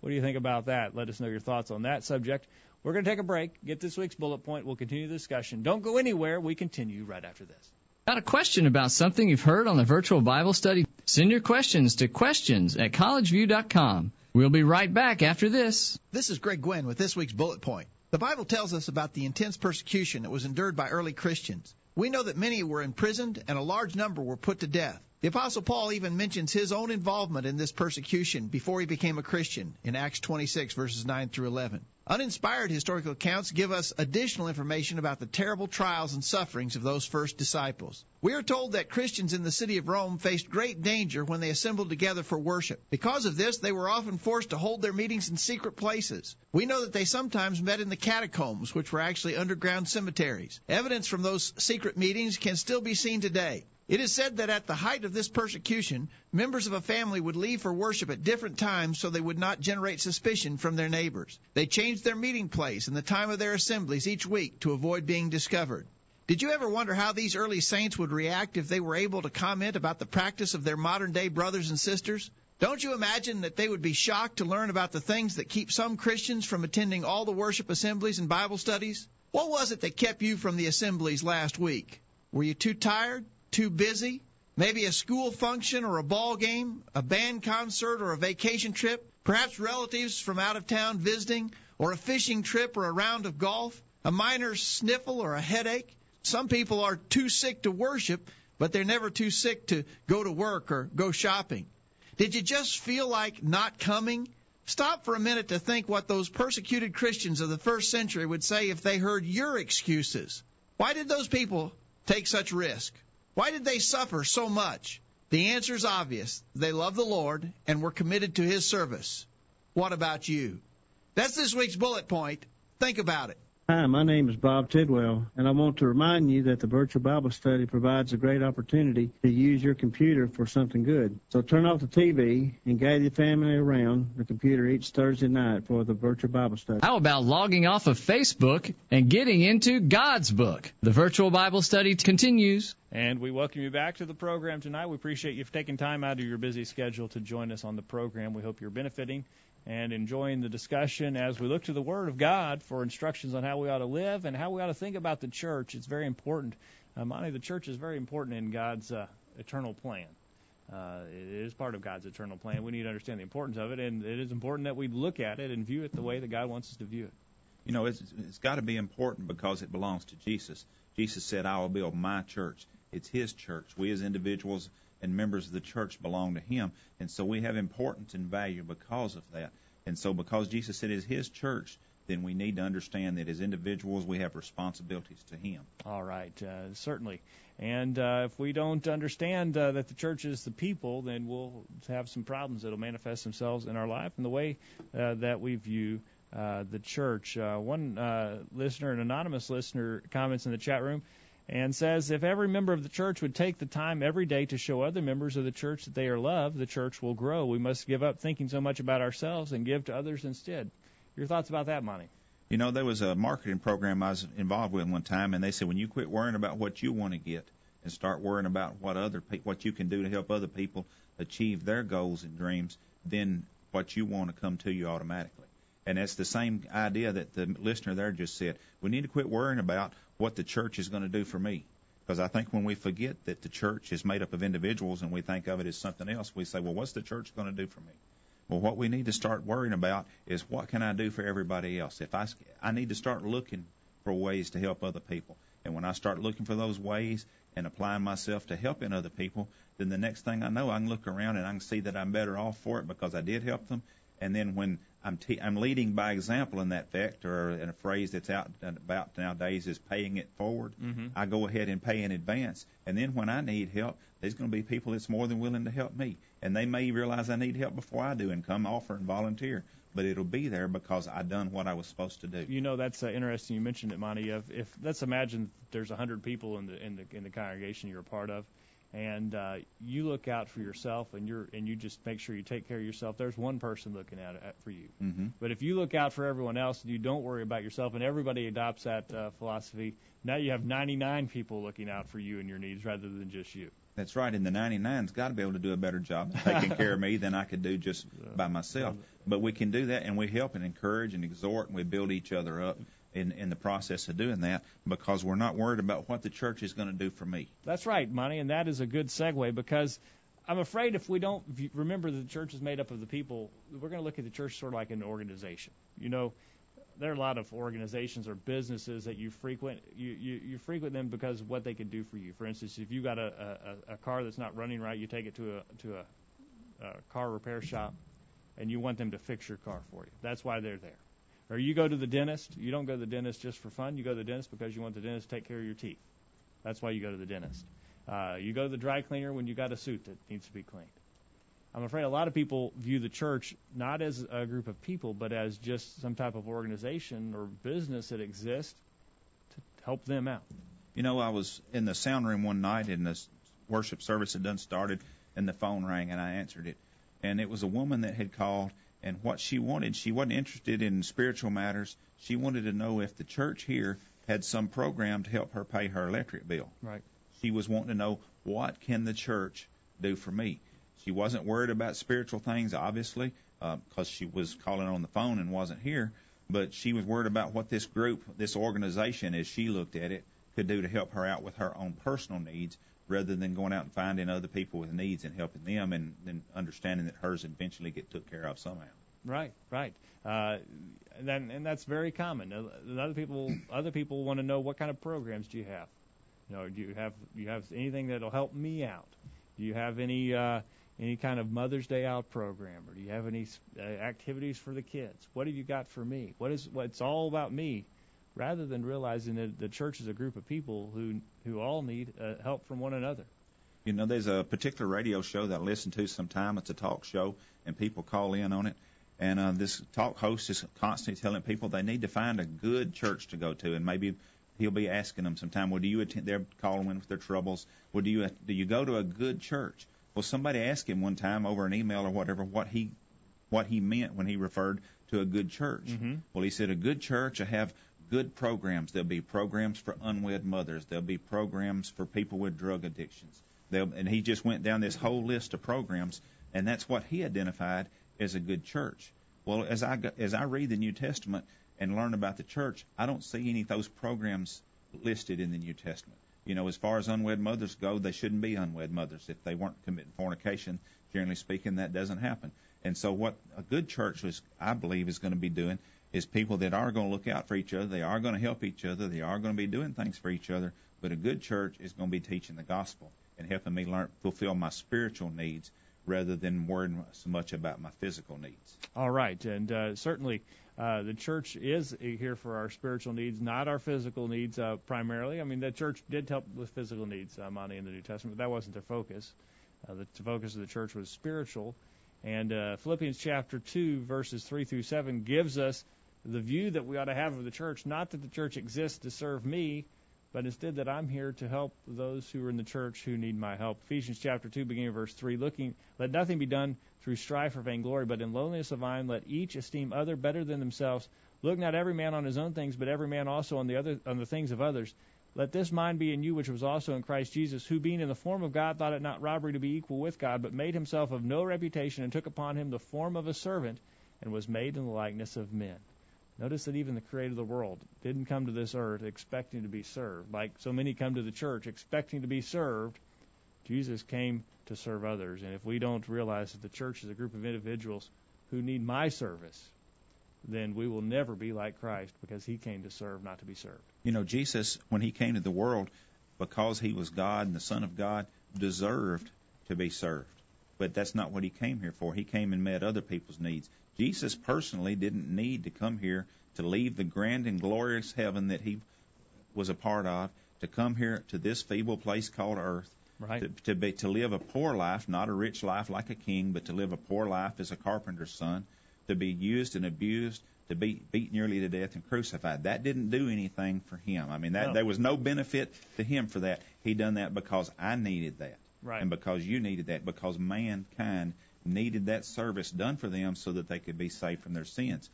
B: What do you think about that? Let us know your thoughts on that subject. We're going to take a break, get this week's bullet point. We'll continue the discussion. Don't go anywhere. We continue right after this.
D: Got a question about something you've heard on the virtual Bible study? Send your questions to questions at collegeview.com. We'll be right back after this.
H: This is Greg Gwin with this week's bullet point. The Bible tells us about the intense persecution that was endured by early Christians. We know that many were imprisoned and a large number were put to death. The Apostle Paul even mentions his own involvement in this persecution before he became a Christian in Acts 26, verses 9 through 11. Uninspired historical accounts give us additional information about the terrible trials and sufferings of those first disciples. We are told that Christians in the city of Rome faced great danger when they assembled together for worship. Because of this, they were often forced to hold their meetings in secret places. We know that they sometimes met in the catacombs, which were actually underground cemeteries. Evidence from those secret meetings can still be seen today. It is said that at the height of this persecution, members of a family would leave for worship at different times so they would not generate suspicion from their neighbors. They changed their meeting place and the time of their assemblies each week to avoid being discovered. Did you ever wonder how these early saints would react if they were able to comment about the practice of their modern day brothers and sisters? Don't you imagine that they would be shocked to learn about the things that keep some Christians from attending all the worship assemblies and Bible studies? What was it that kept you from the assemblies last week? Were you too tired? Too busy? Maybe a school function or a ball game, a band concert or a vacation trip, perhaps relatives from out of town visiting, or a fishing trip or a round of golf, a minor sniffle or a headache. Some people are too sick to worship, but they're never too sick to go to work or go shopping. Did you just feel like not coming? Stop for a minute to think what those persecuted Christians of the first century would say if they heard your excuses. Why did those people take such risk? Why did they suffer so much? The answer is obvious. They love the Lord and were committed to His service. What about you? That's this week's bullet point. Think about it.
I: Hi, my name is Bob Tidwell, and I want to remind you that the virtual Bible study provides a great opportunity to use your computer for something good. So turn off the TV and gather your family around the computer each Thursday night for the virtual Bible study.
D: How about logging off of Facebook and getting into God's book? The virtual Bible study continues.
B: And we welcome you back to the program tonight. We appreciate you for taking time out of your busy schedule to join us on the program. We hope you're benefiting and enjoying the discussion as we look to the Word of God for instructions on how we ought to live and how we ought to think about the church. It's very important. Uh, Monty, the church is very important in God's uh, eternal plan. Uh, it is part of God's eternal plan. We need to understand the importance of it, and it is important that we look at it and view it the way that God wants us to view it.
C: You know, it's, it's got to be important because it belongs to Jesus. Jesus said, I will build my church. It's His church. We as individuals and members of the church belong to Him. And so we have importance and value because of that. And so because Jesus said it's His church, then we need to understand that as individuals we have responsibilities to Him.
B: All right, uh, certainly. And uh, if we don't understand uh, that the church is the people, then we'll have some problems that'll manifest themselves in our life and the way uh, that we view uh, the church. Uh, one listener, an anonymous listener, comments in the chat room and says if every member of the church would take the time every day to show other members of the church that they are loved, the church will grow. We must give up thinking so much about ourselves and give to others instead. Your thoughts about that, Monty?
C: You know, there was a marketing program I was involved with one time, and they said when you quit worrying about what you want to get and start worrying about what other pe- what you can do to help other people achieve their goals and dreams, then what you want to come to you automatically. And that's the same idea that the listener there just said. We need to quit worrying about what the church is going to do for me. Because I think when we forget that the church is made up of individuals and we think of it as something else, we say, well, what's the church going to do for me? Well, what we need to start worrying about is what can I do for everybody else? If I, I need to start looking for ways to help other people. And when I start looking for those ways and applying myself to helping other people, then the next thing I know, I can look around and I can see that I'm better off for it because I did help them. And then when I'm, te- I'm leading by example in that vector, and a phrase that's out and about nowadays is paying it forward.
B: Mm-hmm.
C: I go ahead and pay in advance, and then when I need help, there's going to be people that's more than willing to help me, and they may realize I need help before I do and come offer and volunteer. But it'll be there because I done what I was supposed to do.
B: You know that's uh, interesting. You mentioned it, Monty. If, if let's imagine there's a hundred people in the in the in the congregation you're a part of, and uh, you look out for yourself and you're and you just make sure you take care of yourself. There's one person looking at it for you.
C: Mm-hmm.
B: But if you look out for everyone else and you don't worry about yourself, and everybody adopts that uh, philosophy, now you have 99 people looking out for you and your needs rather than just you.
C: That's right. And the 99's got to be able to do a better job of taking care of me than I could do just [LAUGHS] by myself. But we can do that, and we help and encourage and exhort, and we build each other up in in the process of doing that because we're not worried about what the church is going to do for me.
B: That's right, Monty, and that is a good segue because I'm afraid if we don't remember that the church is made up of the people, we're going to look at the church sort of like an organization. You know, there are a lot of organizations or businesses that you frequent. You, you, you frequent them because of what they can do for you. For instance, if you got a, a, a car that's not running right, you take it to a to a, a car repair shop, and you want them to fix your car for you. That's why they're there. Or you go to the dentist. You don't go to the dentist just for fun. You go to the dentist because you want the dentist to take care of your teeth. That's why you go to the dentist. Uh, you go to the dry cleaner when you got a suit that needs to be cleaned. I'm afraid a lot of people view the church not as a group of people, but as just some type of organization or business that exists to help them out.
C: You know, I was in the sound room one night, and the worship service had done started, and the phone rang, and I answered it. And it was a woman that had called, and what she wanted, she wasn't interested in spiritual matters. She wanted to know if the church here had some program to help her pay her electric bill.
B: Right.
C: She was wanting to know what can the church do for me. She wasn't worried about spiritual things, obviously, because uh, she was calling on the phone and wasn't here. But she was worried about what this group, this organization, as she looked at it, could do to help her out with her own personal needs, rather than going out and finding other people with needs and helping them, and then understanding that hers eventually get took care of somehow.
B: Right, right. Uh, then, and that's very common. Other people, other people want to know what kind of programs do you have. You know, do you have you have anything that'll help me out? Do you have any uh, any kind of Mother's Day out program, or do you have any uh, activities for the kids? What have you got for me? What is what's all about me? Rather than realizing that the church is a group of people who who all need uh, help from one another.
C: You know, there's a particular radio show that I listen to sometime. It's a talk show, and people call in on it. And uh, this talk host is constantly telling people they need to find a good church to go to, and maybe he'll be asking them sometime, well, do you attend? They're calling in with their troubles. Well, do you do you go to a good church? Well, somebody asked him one time over an email or whatever what he what he meant when he referred to a good church.
B: Mm-hmm.
C: Well, he said a good church will have good programs. There'll be programs for unwed mothers. There'll be programs for people with drug addictions. They'll, and he just went down this whole list of programs, and that's what he identified as a good church. Well, as I as I read the New Testament and learn about the church, I don't see any of those programs listed in the New Testament. You know, as far as unwed mothers go, they shouldn't be unwed mothers if they weren't committing fornication. Generally speaking, that doesn't happen. And so, what a good church is, I believe, is going to be doing is people that are going to look out for each other. They are going to help each other. They are going to be doing things for each other. But a good church is going to be teaching the gospel and helping me learn fulfill my spiritual needs rather than worrying so much about my physical needs.
B: All right, and uh, certainly uh, the church is here for our spiritual needs, not our physical needs uh, primarily. I mean, the church did help with physical needs, uh, in the New Testament, but that wasn't their focus. Uh, the focus of the church was spiritual. And uh, Philippians chapter 2, verses 3 through 7, gives us the view that we ought to have of the church, not that the church exists to serve me, but instead that I'm here to help those who are in the church who need my help. Ephesians chapter 2, beginning of verse 3, looking, let nothing be done through strife or vainglory, but in lowliness of mind let each esteem other better than themselves. Look not every man on his own things, but every man also on the other on the things of others. Let this mind be in you which was also in Christ Jesus, who being in the form of God thought it not robbery to be equal with God, but made himself of no reputation, and took upon him the form of a servant, and was made in the likeness of men. Notice that even the creator of the world didn't come to this earth expecting to be served. Like so many come to the church expecting to be served, Jesus came to serve others. And if we don't realize that the church is a group of individuals who need my service, then we will never be like Christ because he came to serve, not to be served.
C: You know, Jesus, when he came to the world, because he was God and the Son of God, deserved to be served. But that's not what he came here for. He came and met other people's needs. Jesus personally didn't need to come here to leave the grand and glorious heaven that he was a part of, to come here to this feeble place called earth,
B: right.
C: to, to be to live a poor life, not a rich life like a king, but to live a poor life as a carpenter's son, to be used and abused, to be beat nearly to death and crucified. That didn't do anything for him. I mean, that
B: No.
C: there was no benefit to him for that. He done that because I needed that,
B: Right.
C: and because you needed that, because mankind needed that service done for them so that they could be saved from their sins.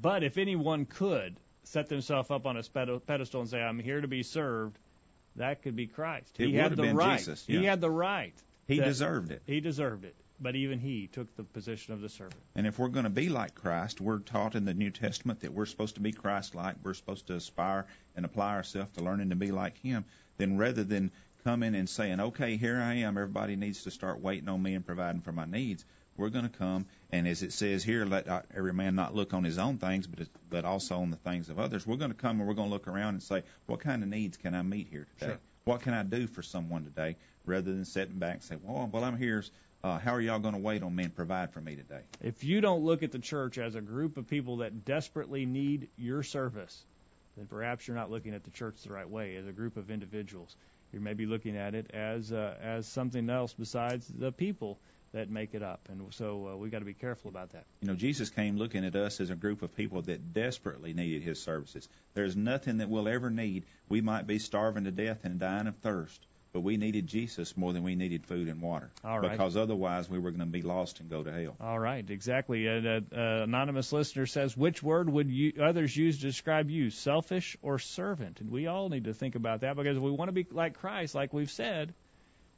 B: But if anyone could set themselves up on a pedestal and say, I'm here to be served, that could be Christ.
C: It
B: he had the right.
C: Jesus,
B: He had the right.
C: He deserved it.
B: He deserved it. But even he took the position of the servant.
C: And if we're going to be like Christ, we're taught in the New Testament that we're supposed to be Christ-like. We're supposed to aspire and apply ourselves to learning to be like Him. Then rather than coming and saying, "Okay, here I am. Everybody needs to start waiting on me and providing for my needs," we're going to come and, as it says here, let every man not look on his own things, but but also on the things of others. We're going to come and we're going to look around and say, "What kind of needs can I meet here today?
B: Sure.
C: What can I do for someone today?" Rather than sitting back and say, "Well, well, I'm here." Uh, how are y'all going to wait on me and provide for me today?
B: If you don't look at the church as a group of people that desperately need your service, then perhaps you're not looking at the church the right way as a group of individuals. You may be looking at it as uh, as something else besides the people that make it up, and so uh, we've got to be careful about that.
C: You know, Jesus came looking at us as a group of people that desperately needed his services. There's nothing that we'll ever need. We might be starving to death and dying of thirst, but we needed Jesus more than we needed food and water.
B: All right.
C: Because otherwise we were going to be lost and go to hell.
B: All right, exactly. An uh, uh, anonymous listener says, which word would you, others use to describe you, selfish or servant? And we all need to think about that because if we want to be like Christ, like we've said,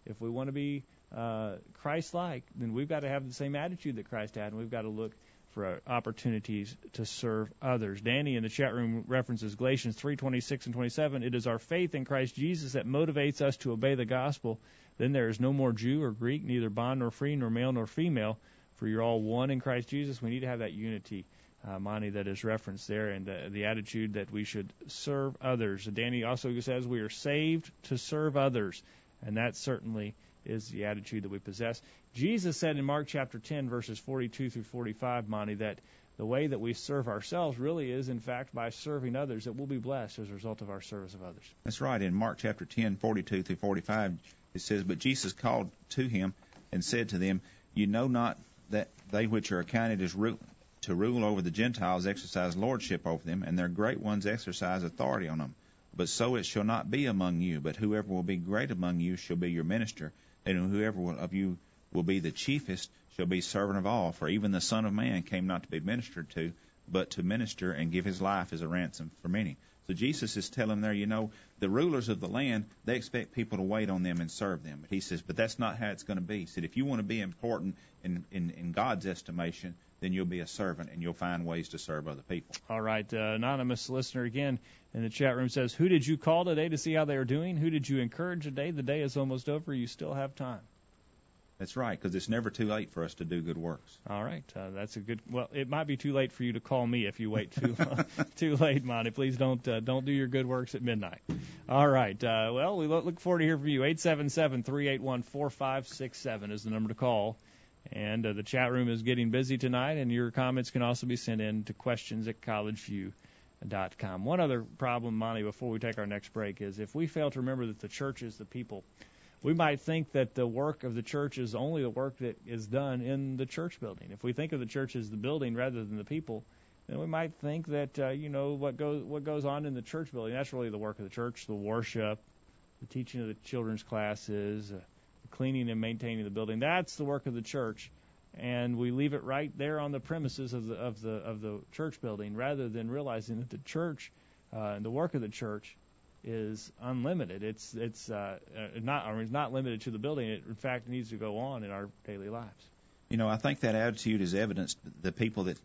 B: if we want to be uh, Christ-like, then we've got to have the same attitude that Christ had, and we've got to look for uh, opportunities to serve others. Danny in the chat room references Galatians 3:26 and 27. It is our faith in Christ Jesus that motivates us to obey the gospel. Then there is no more Jew or Greek, neither bond nor free, nor male nor female, for you're all one in Christ Jesus. We need to have that unity, uh, Monty, that is referenced there, and the attitude that we should serve others. Danny also says we are saved to serve others, and that certainly is the attitude that we possess. Jesus said in Mark chapter 10, verses 42 through 45, Monty, that the way that we serve ourselves really is, in fact, by serving others, that we'll be blessed as a result of our service of others.
C: That's right. In Mark chapter 10, 42 through 45, it says, But Jesus called to him and said to them, You know not that they which are accounted as ru- to rule over the Gentiles exercise lordship over them, and their great ones exercise authority on them. But so it shall not be among you, but whoever will be great among you shall be your minister, and whoever of you will be the chiefest shall be servant of all. For even the Son of Man came not to be ministered to, but to minister and give his life as a ransom for many. So Jesus is telling there, you know, the rulers of the land, they expect people to wait on them and serve them. But he says, but that's not how it's going to be. He said, if you want to be important in, in, in God's estimation, then you'll be a servant and you'll find ways to serve other people.
B: All right. Uh, anonymous listener again in the chat room says, Who did you call today to see how they are doing? Who did you encourage today? The day is almost over. You still have time.
C: That's right, because it's never too late for us to do good works.
B: All right, uh, that's a good. Well, it might be too late for you to call me if you wait too [LAUGHS] too late, Monty. Please don't uh, don't do your good works at midnight. All right. Uh, well, we look forward to hearing from you. Eight seven seven three eight one four five six seven is the number to call. And uh, the chat room is getting busy tonight, and your comments can also be sent in to questions at collegeview.com. One other problem, Monty, before we take our next break, is if we fail to remember that the church is the people we might think that the work of the church is only the work that is done in the church building. If we think of the church as the building rather than the people, then we might think that uh, you know what goes what goes on in the church building. That's really the work of the church: the worship, the teaching of the children's classes, uh, the cleaning and maintaining the building. That's the work of the church, and we leave it right there on the premises of the of the of the church building, rather than realizing that the church uh, and the work of the church is unlimited. It's it's uh, uh, not it's not limited to the building. It in fact needs to go on in our daily lives.
C: You know, I think that attitude is evidenced the people that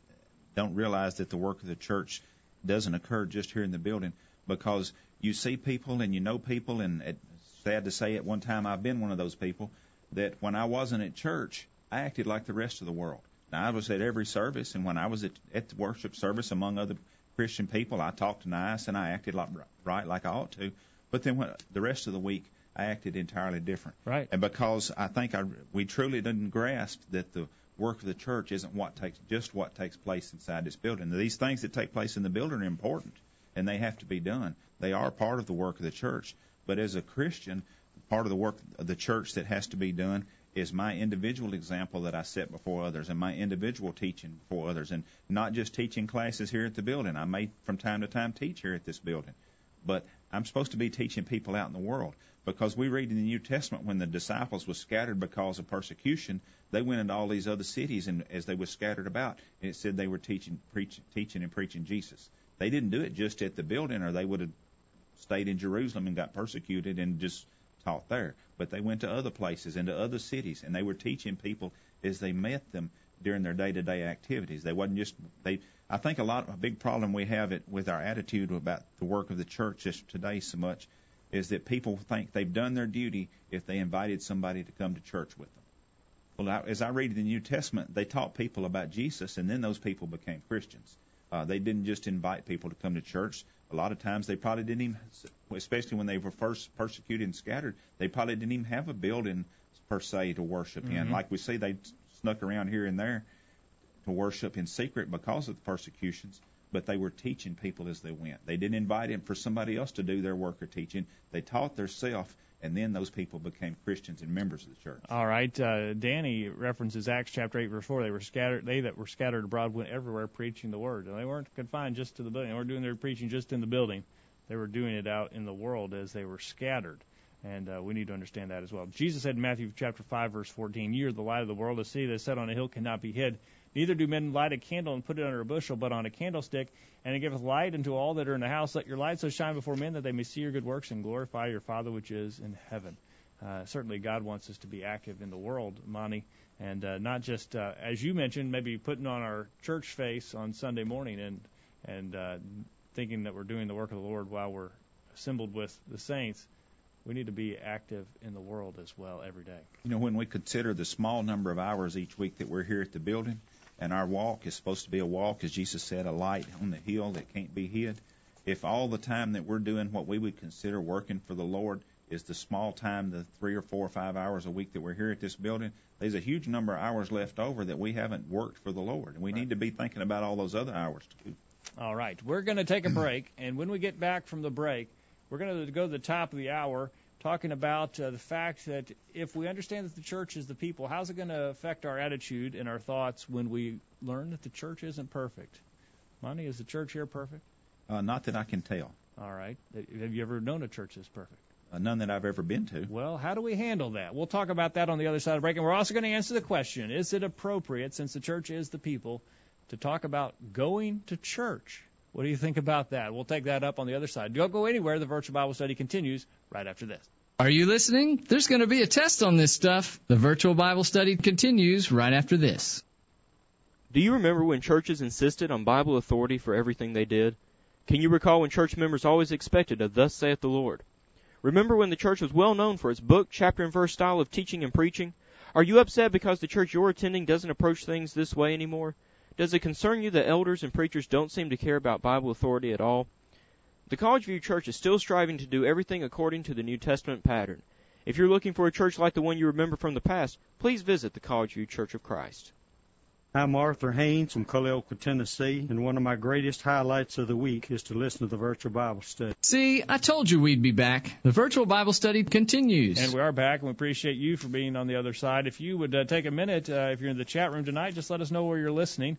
C: don't realize that the work of the church doesn't occur just here in the building because you see people and you know people and it's sad to say at one time I've been one of those people that when I wasn't at church I acted like the rest of the world. Now I was at every service and when I was at, at the worship service among other Christian people. I talked nice and I acted like right like I ought to. But then when, the rest of the week, I acted entirely different.
B: Right.
C: And because I think I, we truly didn't grasp that the work of the church isn't what takes just what takes place inside this building. These things that take place in the building are important and they have to be done. They are part of the work of the church. But as a Christian, part of the work of the church that has to be done is my individual example that I set before others and my individual teaching before others and not just teaching classes here at the building. I may from time to time teach here at this building, but I'm supposed to be teaching people out in the world because we read in the New Testament when the disciples were scattered because of persecution, they went into all these other cities and as they were scattered about, it said they were teaching, preaching, teaching and preaching Jesus. They didn't do it just at the building or they would have stayed in Jerusalem and got persecuted and just taught there, but they went to other places, into other cities, and they were teaching people as they met them during their day-to-day activities. They wasn't just they. I think a lot a big problem we have it with our attitude about the work of the church just today so much is that people think they've done their duty if they invited somebody to come to church with them. Well, as I read the New Testament, they taught people about Jesus, and then those people became Christians. Uh, they didn't just invite people to come to church. A lot of times they probably didn't even, especially when they were first persecuted and scattered, they probably didn't even have a building per se to worship mm-hmm. in. Like we see, they snuck around here and there to worship in secret because of the persecutions, but they were teaching people as they went. They didn't invite him for somebody else to do their work or teaching. They taught themselves, and then those people became Christians and members of the church.
B: All right, uh, Danny references Acts chapter eight verse four. They were scattered. They that were scattered abroad went everywhere preaching the word. And they weren't confined just to the building. They weren't doing their preaching just in the building. They were doing it out in the world as they were scattered. And uh, we need to understand that as well. Jesus said in Matthew chapter 5 verse 14, "You are the light of the world. A city that is set on a hill cannot be hid. Neither do men light a candle and put it under a bushel, but on a candlestick, and it giveth light unto all that are in the house. Let your light so shine before men that they may see your good works and glorify your Father which is in heaven. uh, certainly God wants us to be active in the world, Monty, and uh, not just uh, as you mentioned, maybe putting on our church face on Sunday morning and and uh, thinking that we're doing the work of the Lord while we're assembled with the saints. We need to be active in the world as well every day.
C: You know, when we consider the small number of hours each week that we're here at the building, and our walk is supposed to be a walk, as Jesus said, a light on the hill that can't be hid. If all the time that we're doing what we would consider working for the Lord is the small time, the three or four or five hours a week that we're here at this building, there's a huge number of hours left over that we haven't worked for the Lord. And we right. need to be thinking about all those other hours too.
B: All right. We're going to take a break, and when we get back from the break, we're going to go to the top of the hour talking about uh, the fact that if we understand that the church is the people, how's it going to affect our attitude and our thoughts when we learn that the church isn't perfect? Monty, is the church here perfect?
C: Uh, not that I can tell.
B: All right. Have you ever known a church that's perfect?
C: Uh, none that I've ever been to.
B: Well, how do we handle that? We'll talk about that on the other side of the break. And we're also going to answer the question Is it appropriate, since the church is the people, to talk about going to church? What do you think about that? We'll take that up on the other side. Don't go anywhere. The virtual Bible study continues right after this.
D: Are you listening? There's going to be a test on this stuff. The virtual Bible study continues right after this.
J: Do you remember when churches insisted on Bible authority for everything they did? Can you recall when church members always expected a thus saith the Lord? Remember when the church was well known for its book, chapter, and verse style of teaching and preaching? Are you upset because the church you're attending doesn't approach things this way anymore? Does it concern you that elders and preachers don't seem to care about Bible authority at all? The College View Church is still striving to do everything according to the New Testament pattern. If you're looking for a church like the one you remember from the past, please visit the College View Church of Christ.
K: I'm Arthur Haynes from Culleoka, Tennessee, and one of my greatest highlights of the week is to listen to the virtual Bible study.
D: See, I told you we'd be back. The virtual Bible study continues.
B: And we are back, and we appreciate you for being on the other side. If you would uh, take a minute, uh, if you're in the chat room tonight, just let us know where you're listening.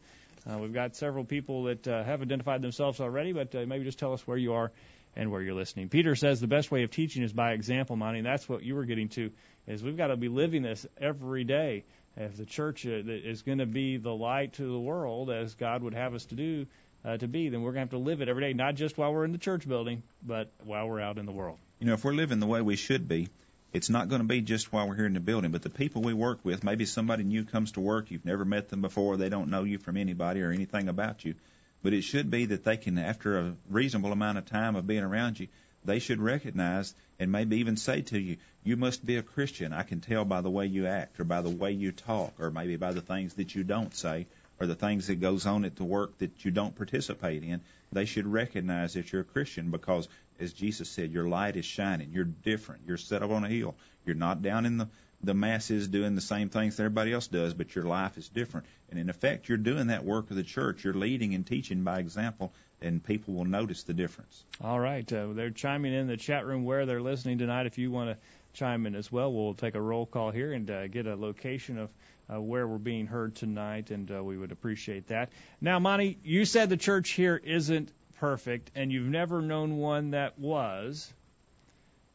B: Uh, we've got several people that uh, have identified themselves already, but uh, maybe just tell us where you are and where you're listening. Peter says the best way of teaching is by example, Monty, and that's what you were getting to. Is we've got to be living this every day. If the church is going to be the light to the world, as God would have us to do, uh, to be, then we're going to have to live it every day, not just while we're in the church building, but while we're out in the world.
C: You know, if we're living the way we should be, it's not going to be just while we're here in the building, but the people we work with, maybe somebody new comes to work, you've never met them before, they don't know you from anybody or anything about you. But it should be that they can, after a reasonable amount of time of being around you, they should recognize and maybe even say to you, you must be a Christian. I can tell by the way you act or by the way you talk or maybe by the things that you don't say or the things that goes on at the work that you don't participate in. They should recognize that you're a Christian because as Jesus said, your light is shining. You're different. You're set up on a hill. You're not down in the the masses doing the same things that everybody else does, but your life is different. And in effect, you're doing that work of the church. You're leading and teaching by example, and people will notice the difference.
B: All right. Uh, they're chiming in the chat room where they're listening tonight. If you want to chime in as well, we'll take a roll call here and uh, get a location of uh, where we're being heard tonight, and uh, we would appreciate that. Now, Monty, you said the church here isn't perfect, and you've never known one that was.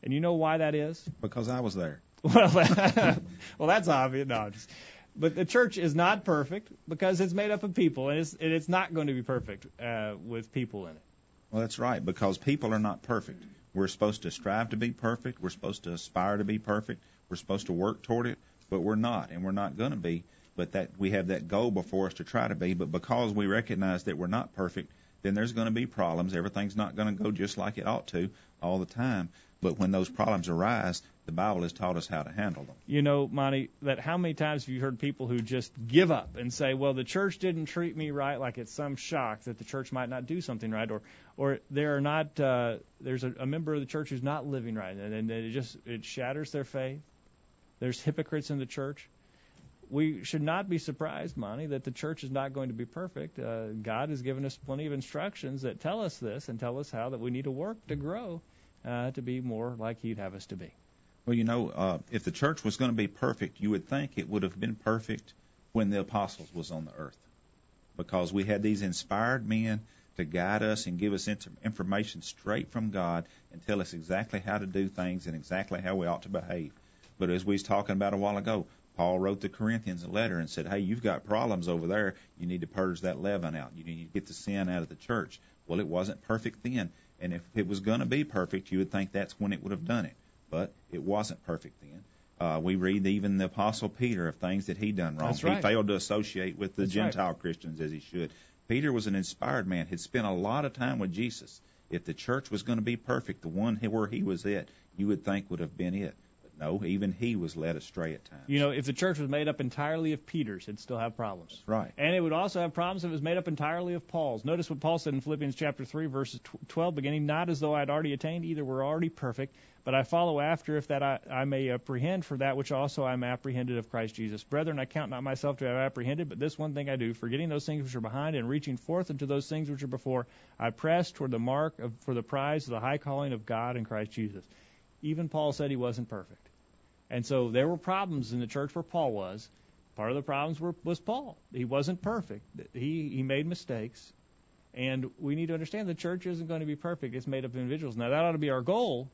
B: And you know why that is?
C: Because I was there.
B: Well, [LAUGHS] well, that's obvious. No, just, but the church is not perfect because it's made up of people, and it's, and it's not going to be perfect uh, with people in it.
C: Well, that's right, because people are not perfect. We're supposed to strive to be perfect. We're supposed to aspire to be perfect. We're supposed to work toward it, but we're not, and we're not going to be. But that we have that goal before us to try to be. But because we recognize that we're not perfect, then there's going to be problems. Everything's not going to go just like it ought to all the time. But when those problems arise, the Bible has taught us how to handle them.
B: You know, Monty, that how many times have you heard people who just give up and say, "Well, the church didn't treat me right," like it's some shock that the church might not do something right, or or there are not uh, there's a, a member of the church who's not living right, and, and it just it shatters their faith. There's hypocrites in the church we should not be surprised, Monty, that the church is not going to be perfect. Uh, God has given us plenty of instructions that tell us this and tell us how that we need to work to grow uh, to be more like He'd have us to be.
C: Well, you know, uh, if the church was going to be perfect, you would think it would have been perfect when the apostles was on the earth, because we had these inspired men to guide us and give us information straight from God and tell us exactly how to do things and exactly how we ought to behave. But as we was talking about a while ago, Paul wrote the Corinthians a letter and said, Hey, you've got problems over there. You need to purge that leaven out. You need to get the sin out of the church. Well, it wasn't perfect then. And if it was going to be perfect, you would think that's when it would have done it. But it wasn't perfect then. Uh, we read even the Apostle Peter of things that he done wrong.
B: Right.
C: He failed to associate with the
B: That's right.
C: Gentile Christians as he should. Peter was an inspired man. Had spent a lot of time with Jesus. If the church was going to be perfect, the one where he was at, you would think would have been it. No, even he was led astray at times.
B: You know, if the church was made up entirely of Peters, it'd still have problems.
C: Right.
B: And it would also have problems if it was made up entirely of Paul's. Notice what Paul said in Philippians chapter 3, verses 12, beginning, Not as though I had already attained, either were already perfect, but I follow after, if that I, I may apprehend for that which also I am apprehended of Christ Jesus. Brethren, I count not myself to have apprehended, but this one thing I do, forgetting those things which are behind and reaching forth unto those things which are before, I press toward the mark of, for the prize of the high calling of God in Christ Jesus. Even Paul said he wasn't perfect. And so there were problems in the church where Paul was. Part of the problems were, was Paul. He wasn't perfect. He he made mistakes, and we need to understand the church isn't going to be perfect. It's made up of individuals. Now that ought to be our goal,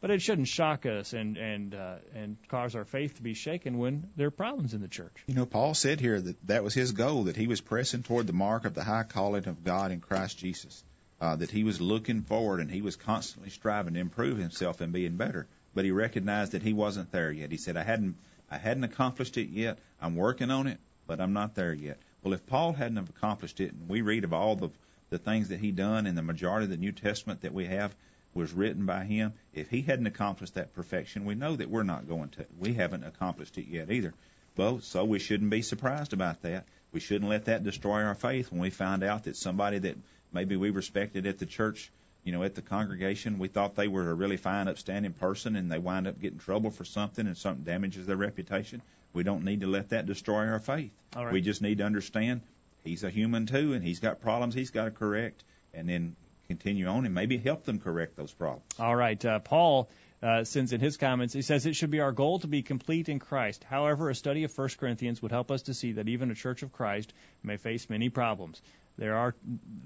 B: but it shouldn't shock us and and uh, and cause our faith to be shaken when there are problems in the church.
C: You know, Paul said here that that was his goal, that he was pressing toward the mark of the high calling of God in Christ Jesus, uh, that he was looking forward and he was constantly striving to improve himself and being better. But he recognized that he wasn't there yet. He said, I hadn't, I hadn't accomplished it yet. I'm working on it, but I'm not there yet. Well, if Paul hadn't have accomplished it, and we read of all the the things that he done, and the majority of the New Testament that we have was written by him, if he hadn't accomplished that perfection, we know that we're not going to. We haven't accomplished it yet either. Well, so we shouldn't be surprised about that. We shouldn't let that destroy our faith when we find out that somebody that maybe we respected at the church, you know, at the congregation, we thought they were a really fine, upstanding person, and they wind up getting trouble for something, and something damages their reputation. We don't need to let that destroy our faith.
B: Right.
C: We just need to understand he's a human too, and he's got problems he's got to correct, and then continue on and maybe help them correct those problems.
B: All right. Uh, Paul uh, sends in his comments, he says, It should be our goal to be complete in Christ. However, a study of 1 Corinthians would help us to see that even a church of Christ may face many problems. There are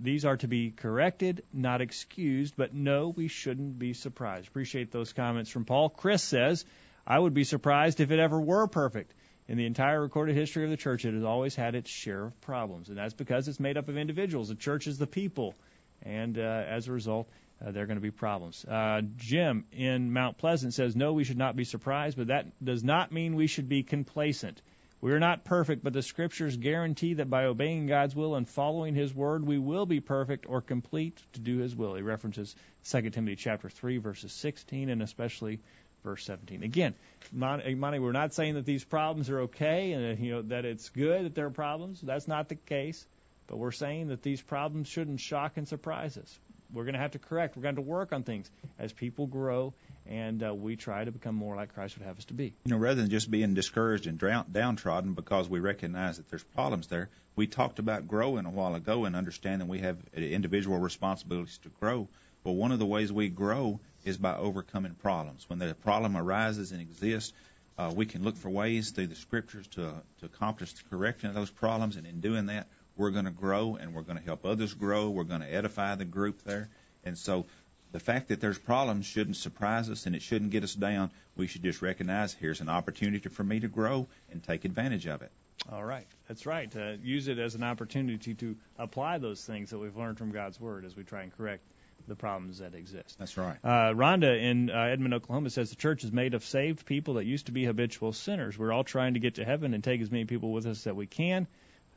B: these are to be corrected, not excused, but no, we shouldn't be surprised. Appreciate those comments from Paul. Chris says, I would be surprised if it ever were perfect. In the entire recorded history of the church, it has always had its share of problems, and that's because it's made up of individuals. The church is the people, and uh, as a result, uh, there are going to be problems. Uh, Jim in Mount Pleasant says, No, we should not be surprised, but that does not mean we should be complacent. We are not perfect, but the scriptures guarantee that by obeying God's will and following His word, we will be perfect or complete to do His will. He references 2 Timothy chapter 3, verses 16, and especially verse 17. Again, Mon- eh, Monty, we're not saying that these problems are okay and you know that it's good that there are problems. That's not the case. But we're saying that these problems shouldn't shock and surprise us. We're going to have to correct. We're going to work on things as people grow and uh, we try to become more like Christ would have us to be.
C: You know, rather than just being discouraged and drown- downtrodden because we recognize that there's problems there, we talked about growing a while ago and understanding we have individual responsibilities to grow. Well, one of the ways we grow is by overcoming problems. When the problem arises and exists, uh, we can look for ways through the scriptures to to accomplish the correction of those problems, and in doing that, we're going to grow and we're going to help others grow. We're going to edify the group there, and so the fact that there's problems shouldn't surprise us and it shouldn't get us down. We should just recognize here's an opportunity for me to grow and take advantage of it.
B: All right, that's right. Uh, use it as an opportunity to apply those things that we've learned from God's Word as we try and correct the problems that exist.
C: That's right.
B: Uh, Rhonda in uh, Edmond, Oklahoma says the church is made of saved people that used to be habitual sinners. We're all trying to get to heaven and take as many people with us that we can.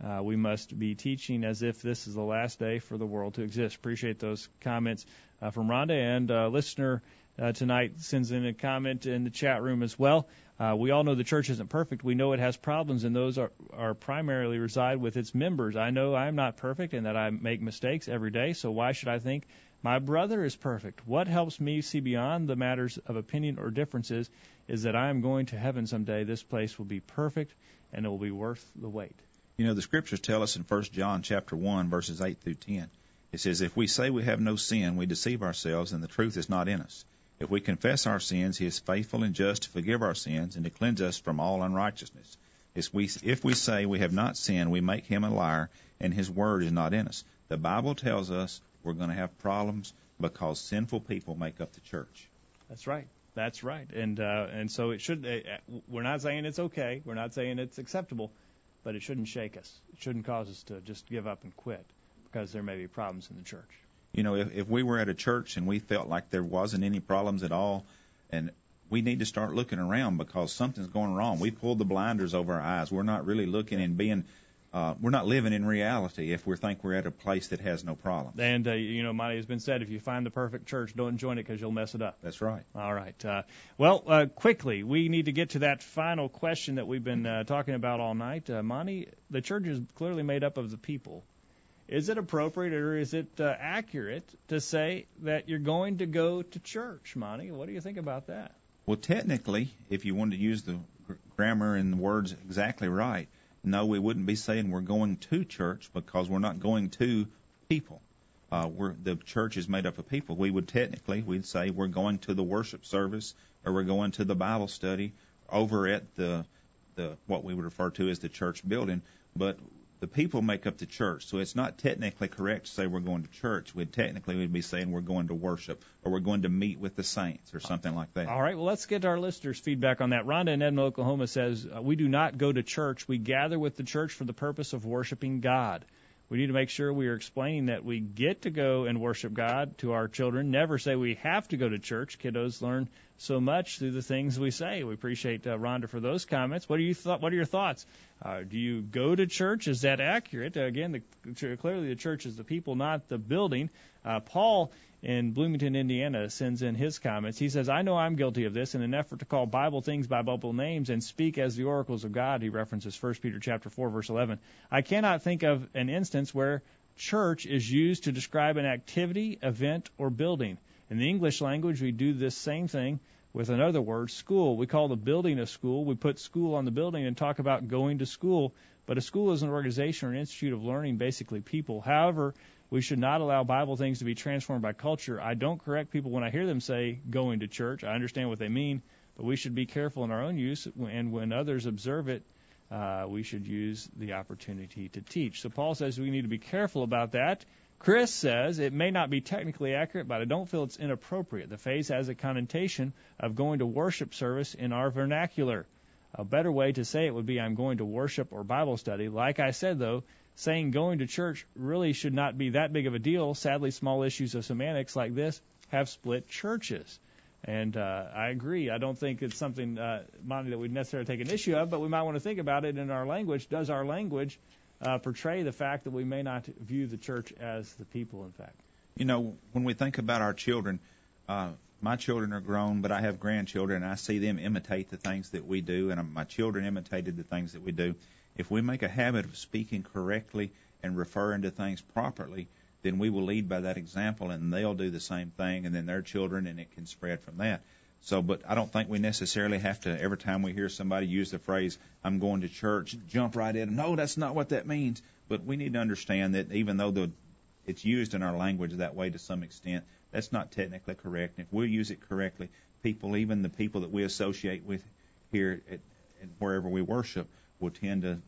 B: Uh, we must be teaching as if this is the last day for the world to exist. Appreciate those comments uh, from Rhonda and uh, listener uh, tonight sends in a comment in the chat room as well. Uh, we all know the church isn't perfect. We know it has problems, and those are, are primarily reside with its members. I know I'm not perfect and that I make mistakes every day, so why should I think my brother is perfect? What helps me see beyond the matters of opinion or differences is that I am going to heaven someday. This place will be perfect, and it will be worth the wait.
C: You know, the scriptures tell us in 1 John chapter 1 verses 8 through 10. It says, "If we say we have no sin, we deceive ourselves and the truth is not in us. If we confess our sins, he is faithful and just to forgive our sins and to cleanse us from all unrighteousness. If we, say we have not sinned, we make him a liar and his word is not in us." The Bible tells us we're going to have problems because sinful people make up the church.
B: That's right. That's right. And uh, and so it should. Uh, we're not saying it's okay. We're not saying it's acceptable, but it shouldn't shake us. It shouldn't cause us to just give up and quit because there may be problems in the church.
C: You know, if, if we were at a church and we felt like there wasn't any problems at all, and we need to start looking around because something's going wrong. We pulled the blinders over our eyes. We're not really looking and being uh, we're not living in reality if we think we're at a place that has no problem.
B: And uh, you know, Monty has been said, if you find the perfect church, don't join it because you'll mess it up.
C: That's right.
B: All right. Uh, well, uh, quickly, we need to get to that final question that we've been uh, talking about all night. Uh, Monty, the church is clearly made up of the people. Is it appropriate or is it uh, accurate to say that you're going to go to church, Monty? What do you think about that?
C: Well, technically, if you wanted to use the grammar and the words exactly right, no, we wouldn't be saying we're going to church because we're not going to people. Uh, we're, the church is made up of people. We would technically, we'd say we're going to the worship service or we're going to the Bible study over at the, the what we would refer to as the church building. But the people make up the church. So it's not technically correct to say we're going to church. We'd technically we'd be saying we're going to worship or we're going to meet with the saints or something like that.
B: All right. Well, let's get our listeners' feedback on that. Rhonda in Edmond, Oklahoma says we do not go to church. We gather with the church for the purpose of worshiping God. We need to make sure we are explaining that we get to go and worship God to our children. Never say we have to go to church. Kiddos learn so much through the things we say. We appreciate uh, Rhonda for those comments. What are you th- What are your thoughts? Uh, do you go to church? Is that accurate? Uh, again, the, clearly the church is the people, not the building. Uh, Paul in Bloomington, Indiana, sends in his comments. He says, I know I'm guilty of this in an effort to call Bible things by Bible names and speak as the oracles of God. He references 1 Peter chapter 4, verse 11. I cannot think of an instance where church is used to describe an activity, event, or building. In the English language, we do this same thing with another word, school. We call the building a school. We put school on the building and talk about going to school. But a school is an organization or an institute of learning, basically people. However, we should not allow Bible things to be transformed by culture. I don't correct people when I hear them say going to church. I understand what they mean, but we should be careful in our own use, and when others observe it, uh, we should use the opportunity to teach. So Paul says we need to be careful about that. Chris says it may not be technically accurate, but I don't feel it's inappropriate. The phrase has a connotation of going to worship service in our vernacular. A better way to say it would be I'm going to worship or Bible study. Like I said, though, saying going to church really should not be that big of a deal. Sadly, small issues of semantics like this have split churches. And uh, I agree. I don't think it's something, uh, Monty, that we'd necessarily take an issue of, but we might want to think about it in our language. Does our language uh, portray the fact that we may not view the church as the people, in fact?
C: You know, when we think about our children, uh, my children are grown, but I have grandchildren, and I see them imitate the things that we do, and my children imitated the things that we do. If we make a habit of speaking correctly and referring to things properly, then we will lead by that example and they'll do the same thing and then their children and it can spread from that. So, but I don't think we necessarily have to, every time we hear somebody use the phrase, I'm going to church, jump right in. No, that's not what that means. But we need to understand that even though the, it's used in our language that way to some extent, that's not technically correct. If we use it correctly, people, even the people that we associate with here at, at wherever we worship, will tend to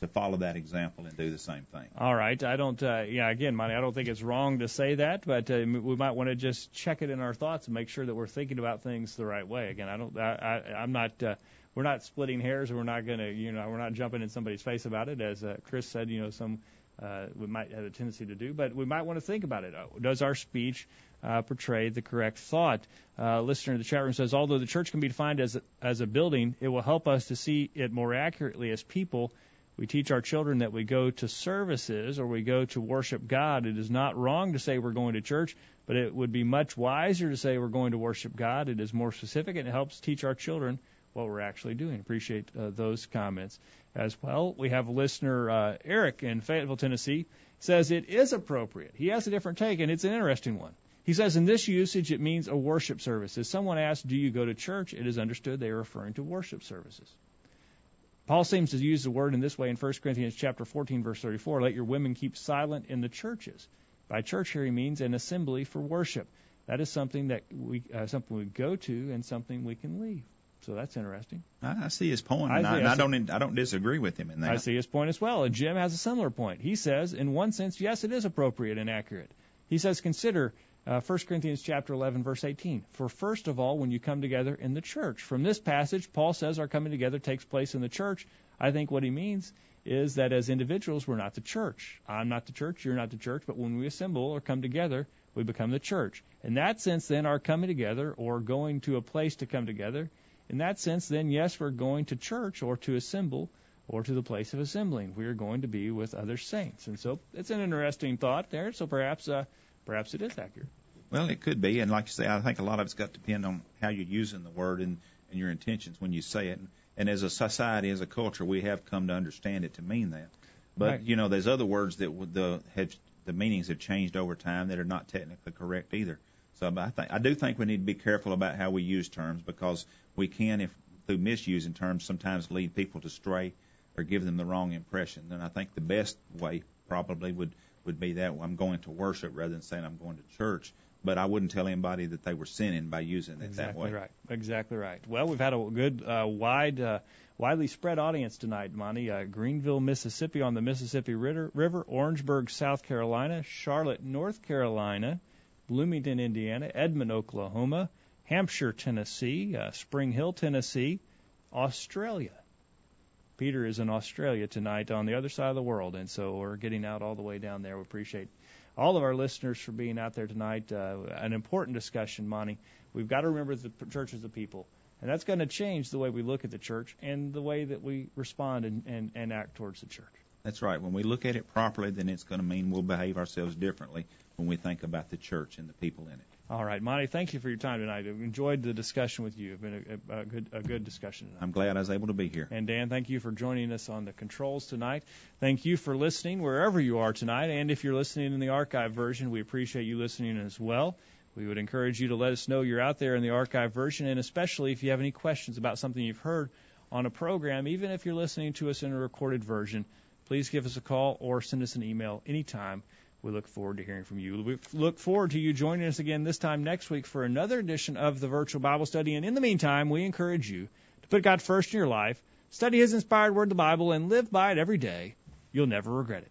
C: to follow that example and do the same thing.
B: All right. I don't. Uh, yeah. Again, Monty, I don't think it's wrong to say that, but uh, we might want to just check it in our thoughts and make sure that we're thinking about things the right way. Again, I don't. I, I, I'm not. Uh, we're not splitting hairs, we're not going to. You know, we're not jumping in somebody's face about it, as uh, Chris said. You know, some uh, we might have a tendency to do, but we might want to think about it. Uh, does our speech uh, portray the correct thought? Uh, listener in the chat room says, although the church can be defined as a, as a building, it will help us to see it more accurately as people. We teach our children that we go to services or we go to worship God. It is not wrong to say we're going to church, but it would be much wiser to say we're going to worship God. It is more specific and it helps teach our children what we're actually doing. Appreciate uh, those comments as well. We have listener, uh, Eric in Fayetteville, Tennessee, says it is appropriate. He has a different take, and it's an interesting one. He says in this usage it means a worship service. If someone asks, "Do you go to church?" it is understood they are referring to worship services. Paul seems to use the word in this way in 1 Corinthians chapter 14 verse 34, let your women keep silent in the churches. By church here he means an assembly for worship. That is something that we uh, something we go to and something we can leave. So that's interesting.
C: I, I see his point, I, and I, I, I don't I don't disagree with him in that.
B: I see his point as well. And Jim has a similar point. He says, in one sense, yes, it is appropriate and accurate. He says, consider uh, 1 Corinthians chapter 11 verse 18. For first of all, when you come together in the church. From this passage, Paul says our coming together takes place in the church. I think what he means is that as individuals, we're not the church. I'm not the church, you're not the church, but when we assemble or come together, we become the church. In that sense, then, our coming together or going to a place to come together, in that sense, then, yes, we're going to church or to assemble or to the place of assembling. We are going to be with other saints. And so it's an interesting thought there. So perhaps, uh, perhaps it is accurate.
C: Well, it could be, and like you say, I think a lot of it's got to depend on how you're using the word and, and your intentions when you say it. And as a society, as a culture, we have come to understand it to mean that. But
B: Right.
C: you know, there's other words that the have the meanings have changed over time that are not technically correct either. So but I think I do think we need to be careful about how we use terms because we can, if through misusing terms, sometimes lead people to stray or give them the wrong impression. And I think the best way probably would would be that I'm going to worship rather than saying I'm going to church. But I wouldn't tell anybody that they were sinning by using it that
B: Exactly
C: way.
B: right. Exactly right. Well, we've had a good, uh, wide, uh, widely spread audience tonight, Monty. Uh, Greenville, Mississippi, on the Mississippi River, Orangeburg, South Carolina, Charlotte, North Carolina, Bloomington, Indiana, Edmond, Oklahoma, Hampshire, Tennessee, uh, Spring Hill, Tennessee, Australia. Peter is in Australia tonight on the other side of the world, and so we're getting out all the way down there. We appreciate all of our listeners for being out there tonight. Uh, an important discussion, Monty. We've got to remember the church is the people, and that's going to change the way we look at the church and the way that we respond and, and, and act towards the church.
C: That's right. When we look at it properly, then it's going to mean we'll behave ourselves differently when we think about the church and the people in it.
B: All right, Monty, thank you for your time tonight. I've enjoyed the discussion with you. It's been a, a, good a good discussion tonight.
C: I'm glad I was able to be here.
B: And Dan, thank you for joining us on the controls tonight. Thank you for listening wherever you are tonight. And if you're listening in the archive version, we appreciate you listening as well. We would encourage you to let us know you're out there in the archive version, and especially if you have any questions about something you've heard on a program, even if you're listening to us in a recorded version, please give us a call or send us an email anytime. We look forward to hearing from you. We look forward to you joining us again this time next week for another edition of the Virtual Bible Study. And in the meantime, we encourage you to put God first in your life, study His inspired word, the Bible, and live by it every day. You'll never regret it.